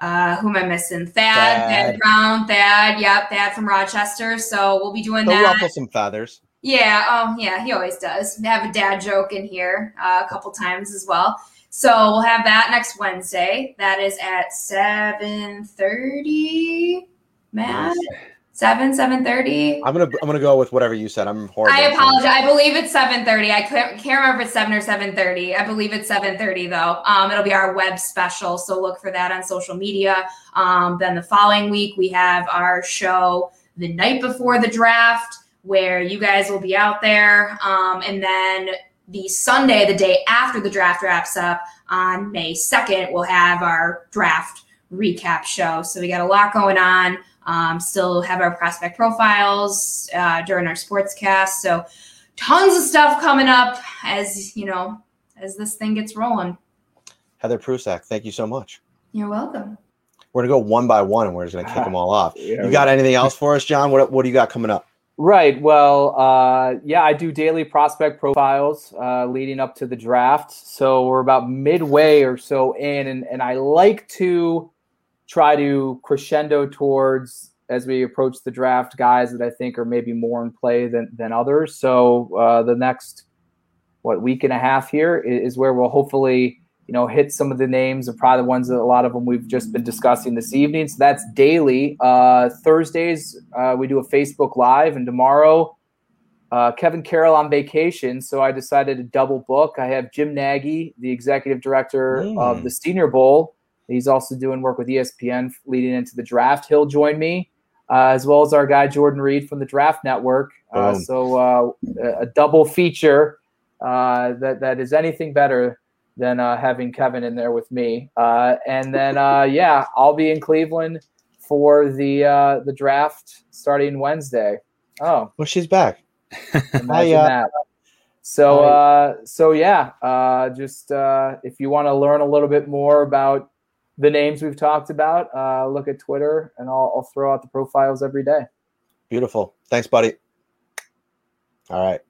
Uh, who am I missing? Thad, Thad, Thad Brown, Thad. Yep, Thad from Rochester. So we'll be doing He'll that. Ruffle some feathers. Yeah. Oh, yeah. He always does. Have a dad joke in here uh, a couple times as well. So we'll have that next Wednesday. That is at seven thirty. Matt. Seven, seven thirty. I'm gonna I'm gonna go with whatever you said. I'm horrible. I apologize. I believe it's seven thirty. I can't, can't remember if it's seven or seven thirty. I believe it's seven thirty though. Um, it'll be our web special, so look for that on social media. Um, then the following week we have our show the night before the draft, where you guys will be out there, um, and then the Sunday, the day after the draft wraps up on May second, we'll have our draft recap show. So we got a lot going on. Um, still have our prospect profiles uh, during our sports cast. So tons of stuff coming up as you know as this thing gets rolling. Heather Prusak, thank you so much. You're welcome. We're gonna go one by one, and we're just gonna kick them all off. You got anything else for us, John? What What do you got coming up? Right. Well, uh, yeah, I do daily prospect profiles uh, leading up to the draft. So we're about midway or so in, and, and I like to try to crescendo towards as we approach the draft guys that I think are maybe more in play than than others. So uh, the next what week and a half here is where we'll hopefully you know hit some of the names and probably the ones that a lot of them we've just been discussing this evening. So that's daily. Uh, Thursdays uh, we do a Facebook Live, and tomorrow. Uh, Kevin Carroll on vacation, so I decided to double book. I have Jim Nagy, the executive director mm. of the Senior Bowl, He's also doing work with ESPN leading into the draft. He'll join me, uh, as well as our guy Jordan Reid from the Draft Network. Uh, so uh, a double feature uh, that that is anything better than uh, having Kevin in there with me. Uh, and then yeah, I'll be in Cleveland for the the draft starting Wednesday. Oh, well, she's back. [LAUGHS] Imagine that. So, uh, so yeah, uh, just uh, if you want to learn a little bit more about the names we've talked about, uh, look at Twitter, and I'll, I'll throw out the profiles every day. Beautiful. Thanks, buddy. All right.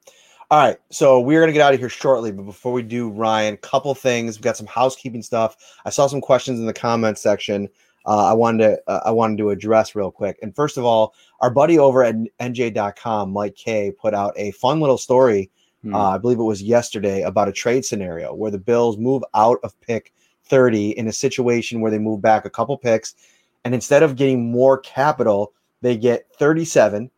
All right. So we're going to get out of here shortly. But before we do, Ryan, couple things. We've got some housekeeping stuff. I saw some questions in the comments section. Uh, I wanted to uh, I wanted to address real quick. And first of all, our buddy over at NJ.com, Mike Kaye, put out a fun little story Hmm. Uh, I believe it was yesterday about a trade scenario where the Bills move out of pick 30 in a situation where they move back a couple picks, and instead of getting more capital, they get 37.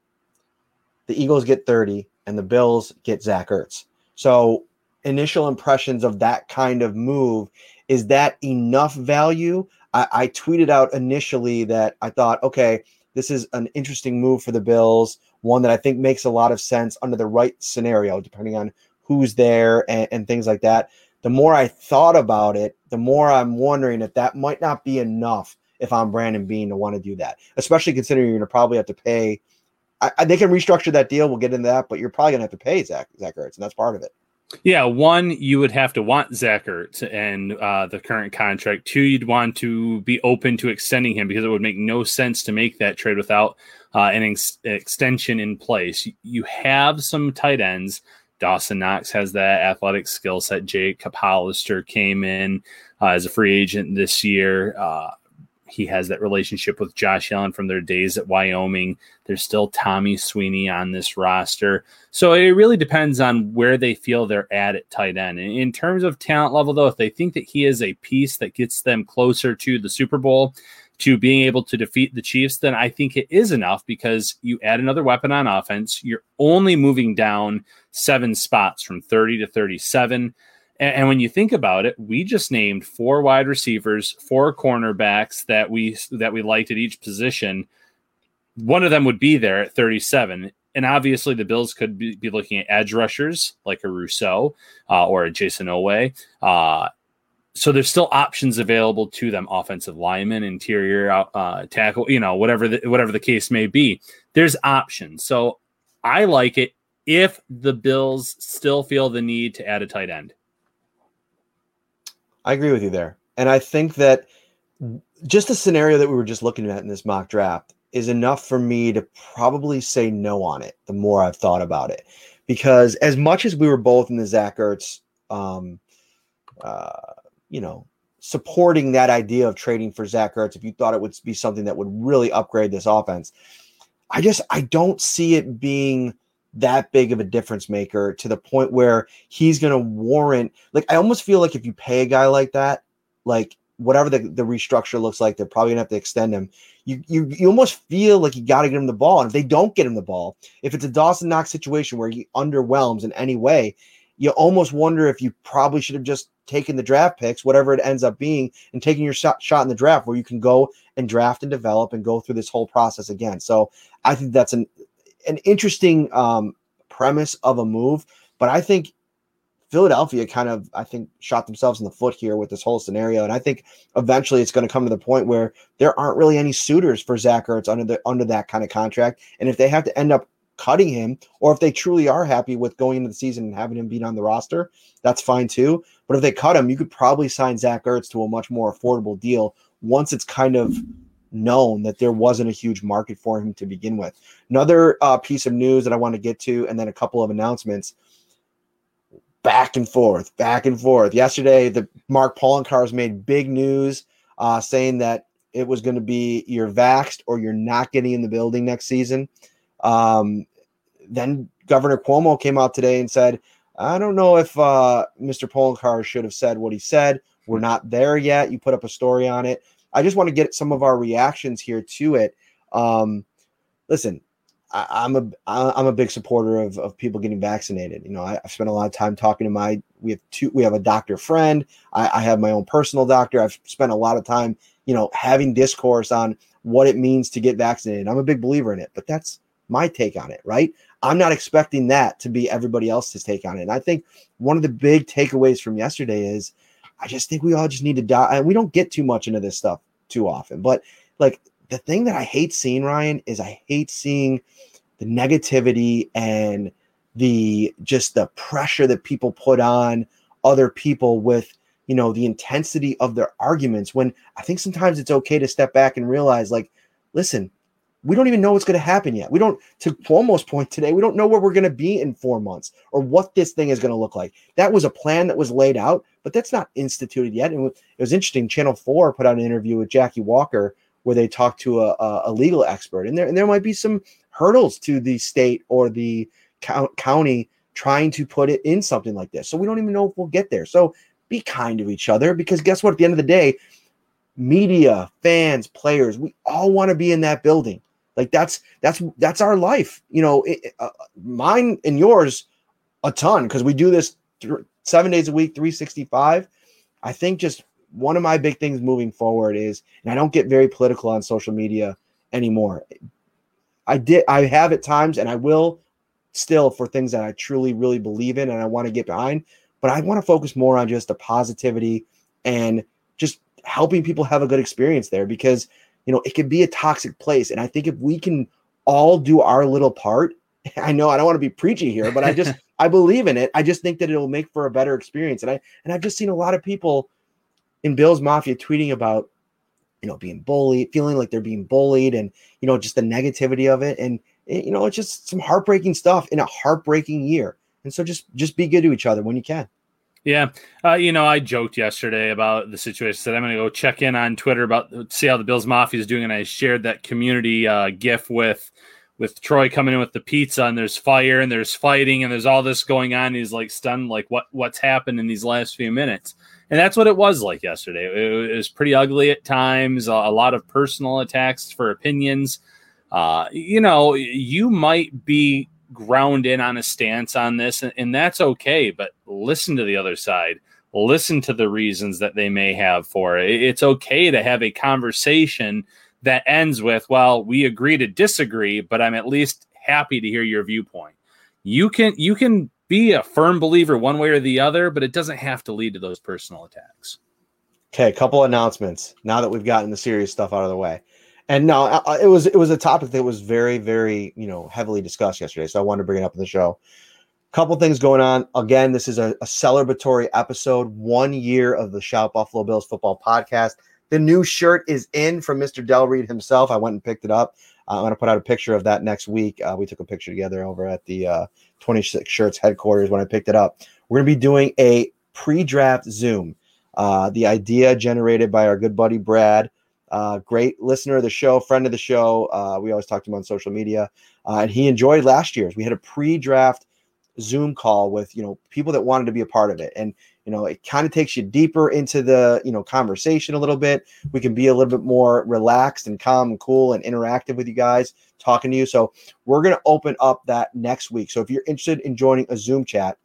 The Eagles get 30, and the Bills get Zach Ertz. So, initial impressions of that kind of move is that enough value? I, I tweeted out initially that I thought, okay, this is an interesting move for the Bills, one that I think makes a lot of sense under the right scenario, depending on who's there and, and things like that. The more I thought about it, the more I'm wondering if that might not be enough if I'm Brandon Beane to want to do that, especially considering you're going to probably have to pay. I, I, they can restructure that deal. We'll get into that, but you're probably going to have to pay Zach Zach Ertz, and that's part of it. Yeah, one, you would have to want Zach Ertz and uh, the current contract. Two, you'd want to be open to extending him because it would make no sense to make that trade without uh, an ex- extension in place. You have some tight ends. Dawson Knox has that athletic skill set. Jake Hollister came in uh, as a free agent this year. Uh, he has that relationship with Josh Allen from their days at Wyoming. There's still Tommy Sweeney on this roster. So it really depends on where they feel they're at at tight end. In terms of talent level, though, if they think that he is a piece that gets them closer to the Super Bowl, to being able to defeat the Chiefs, then I think it is enough because you add another weapon on offense. You're only moving down seven spots from 30 to 37. And, when you think about it, we just named four wide receivers, four cornerbacks that we that we liked at each position. One of them would be there at 37. And obviously, the Bills could be, be looking at edge rushers like a Rousseau uh, or a Jayson Oweh. Uh, so there's still options available to them: offensive lineman, interior uh, tackle, you know, whatever the, whatever the case may be. There's options. So I like it if the Bills still feel the need to add a tight end. I agree with you there. And I think that just the scenario that we were just looking at in this mock draft is enough for me to probably say no on it the more I've thought about it. Because as much as we were both in the Zach Ertz, um, uh, you know, supporting that idea of trading for Zach Ertz, if you thought it would be something that would really upgrade this offense, I just I don't see it being that big of a difference maker to the point where he's going to warrant like I almost feel like if you pay a guy like that, like whatever the, the restructure looks like, they're probably gonna have to extend him. You you you almost feel like you got to get him the ball, and if they don't get him the ball, if it's a Dawson Knox situation where he underwhelms in any way, you almost wonder if you probably should have just taken the draft picks, whatever it ends up being, and taking your shot shot in the draft where you can go and draft and develop and go through this whole process again. So I think that's an an interesting um, premise of a move, but I think Philadelphia kind of, I think, shot themselves in the foot here with this whole scenario. And I think eventually it's going to come to the point where there aren't really any suitors for Zach Ertz under the under that kind of contract. And if they have to end up cutting him, or if they truly are happy with going into the season and having him be on the roster, that's fine too. But if they cut him, you could probably sign Zach Ertz to a much more affordable deal once it's kind of known that there wasn't a huge market for him to begin with. Another uh, piece of news that I want to get to, and then a couple of announcements. Back and forth, back and forth. Yesterday, the Mark Poloncarz made big news, uh, saying that it was going to be you're vaxxed or you're not getting in the building next season. Um, then Governor Cuomo came out today and said, I don't know if uh, Mr. Poloncarz should have said what he said. We're not there yet. You put up a story on it. I just want to get some of our reactions here to it. Um, listen, I, am a I'm a big supporter of, of people getting vaccinated. You know, I, have spent a lot of time talking to my we have two we have a doctor friend. I, I have my own personal doctor. I've spent a lot of time, you know, having discourse on what it means to get vaccinated. I'm a big believer in it, but that's my take on it, right? I'm not expecting that to be everybody else's take on it. And I think one of the big takeaways from yesterday is I just think we all just need to die. And we don't get too much into this stuff too often, but like the thing that I hate seeing, Ryan, is I hate seeing the negativity and the just the pressure that people put on other people with you know the intensity of their arguments when i think sometimes it's okay to step back and realize like listen we don't even know what's going to happen yet. We don't, to Cuomo's point today, we don't know where we're going to be in four months or what this thing is going to look like. That was a plan that was laid out, but that's not instituted yet. And it was interesting. Channel 4 put out an interview with Jackie Walker where they talked to a, a legal expert, and there, and there might be some hurdles to the state or the county trying to put it in something like this. So we don't even know if we'll get there. So be kind to each other because guess what? At the end of the day, media, fans, players, we all want to be in that building. Like that's that's that's our life. You know, it, uh, mine and yours a ton because we do this th- seven days a week, 365. I think just one of my big things moving forward is, and I don't get very political on social media anymore. I did, I have at times, and I will still for things that I truly, really believe in and I want to get behind. But I want to focus more on just the positivity and just helping people have a good experience there because, you know, it can be a toxic place. And I think if we can all do our little part, [LAUGHS] I know I don't want to be preachy here, but I just, [LAUGHS] I believe in it. I just think that it'll make for a better experience. And I, and I've just seen a lot of people in Bill's Mafia tweeting about, you know, being bullied, feeling like they're being bullied and, you know, just the negativity of it. And, eh, you know, it's just some heartbreaking stuff in a heartbreaking year. And so just, just be good to each other when you can. Yeah, uh, you know, I joked yesterday about the situation. Said I'm going to go check in on Twitter about see how the Bills Mafia is doing, and I shared that community uh, GIF with with Troy coming in with the pizza, and there's fire, and there's fighting, and there's all this going on. He's like stunned, like what what's happened in these last few minutes, and that's what it was like yesterday. It, it was pretty ugly at times, a, a lot of personal attacks for opinions. Uh, you know, you might be ground in on a stance on this, and, and that's okay. But listen to the other side. Listen to the reasons that they may have for it. It's okay to have a conversation that ends with, "Well, we agree to disagree, but I'm at least happy to hear your viewpoint." You can you can be a firm believer one way or the other, but it doesn't have to lead to those personal attacks. Okay, a couple announcements now that we've gotten the serious stuff out of the way. And no, it was it was a topic that was very very you know heavily discussed yesterday, so I wanted to bring it up in the show. Couple things going on. Again, this is a, a celebratory episode. One year of the Shout Buffalo Bills football podcast. The new shirt is in from Mr. Del Reid himself. I went and picked it up. Uh, I'm going to put out a picture of that next week. Uh, we took a picture together over at the uh, 26 Shirts headquarters when I picked it up. We're going to be doing a pre draft Zoom. Uh, the idea generated by our good buddy Brad, uh, great listener of the show, friend of the show. Uh, we always talk to him on social media, and he enjoyed last year's. We had a pre draft Zoom call with you know people that wanted to be a part of it, and you know it kind of takes you deeper into the you know conversation a little bit. We can be a little bit more relaxed and calm and cool and interactive with you guys, talking to you. So we're gonna open up that next week. So if you're interested in joining a Zoom chat,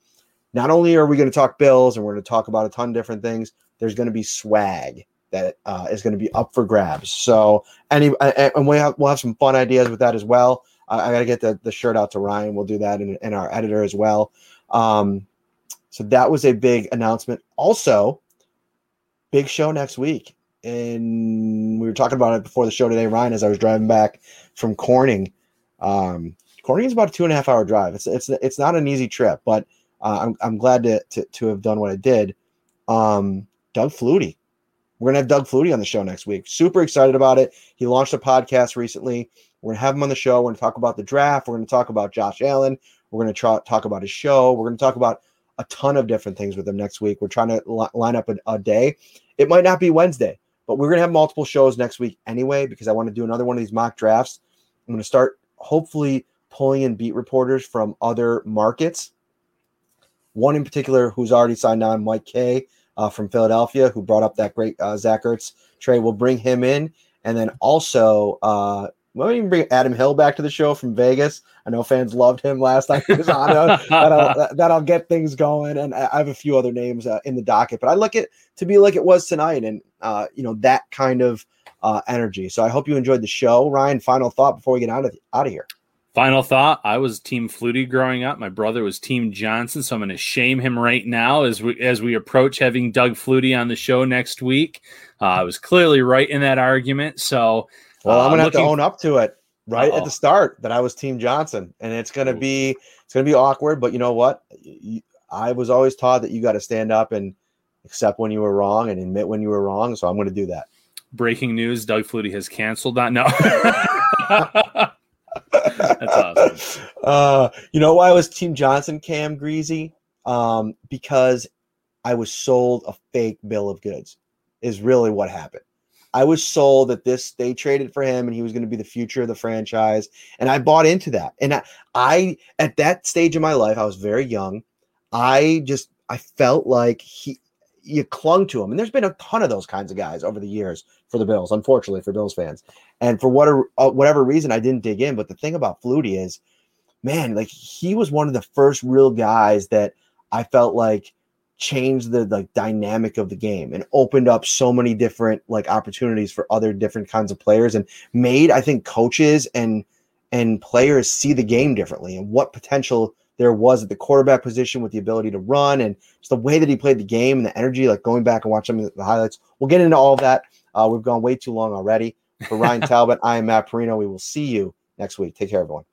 not only are we going to talk bills and we're going to talk about a ton of different things, there's going to be swag that uh, is going to be up for grabs. So any and we have we'll have some fun ideas with that as well. I, I got to get the, the shirt out to Ryan. We'll do that and, and our editor as well. Um, so that was a big announcement. Also, big show next week. And we were talking about it before the show today, Ryan, as I was driving back from Corning. Um, Corning is about a two and a half hour drive. It's it's it's not an easy trip, but uh, I'm I'm glad to, to to have done what I did. Um, Doug Flutie, we're gonna have Doug Flutie on the show next week. Super excited about it. He launched a podcast recently. We're gonna have him on the show. We're gonna talk about the draft. We're gonna talk about Josh Allen. We're gonna try, talk about his show. We're gonna talk about a ton of different things with him next week. We're trying to li- line up a, a day. It might not be Wednesday, but we're gonna have multiple shows next week anyway because I want to do another one of these mock drafts. I'm gonna start hopefully pulling in beat reporters from other markets. One in particular who's already signed on, Mike Kaye uh, from Philadelphia, who brought up that great uh, Zach Ertz trade. We'll bring him in, and then also uh, we'll even bring Adam Hill back to the show from Vegas. I know fans loved him last time he was on. that'll, that'll [LAUGHS] get things going, and I have a few other names uh, in the docket. But I like it to be like it was tonight, and uh, you know that kind of uh, energy. So I hope you enjoyed the show, Ryan. Final thought before we get out of out of here. Final thought: I was Team Flutie growing up. My brother was Team Johnson, so I'm going to shame him right now as we as we approach having Doug Flutie on the show next week. Uh, I was clearly right in that argument. So, well, I'm uh, going to have to own up to it right Uh-oh. at the start that I was Team Johnson, and it's going to be it's going to be awkward. But you know what? I was always taught that you got to stand up and accept when you were wrong and admit when you were wrong. So I'm going to do that. Breaking news: Doug Flutie has canceled that. No. [LAUGHS] [LAUGHS] That's awesome. Uh, you know why I was Team Johnson, Cam Greasy? Um, because I was sold a fake bill of goods. Is really what happened. I was sold that this they traded for him and he was going to be the future of the franchise, and I bought into that. And I, I at that stage of my life, I was very young. I just I felt like he you clung to him, and there's been a ton of those kinds of guys over the years for the Bills. Unfortunately for Bills fans, and for whatever uh, whatever reason, I didn't dig in. But the thing about Flutie is, man, like he was one of the first real guys that I felt like changed the like dynamic of the game and opened up so many different like opportunities for other different kinds of players and made I think coaches and and players see the game differently and what potential there was at the quarterback position with the ability to run and just the way that he played the game and the energy like going back and watching the highlights. We'll get into all of that. Uh, we've gone way too long already. For Ryan [LAUGHS] Talbot I am Matt Parrino. we will see you next week. Take care everyone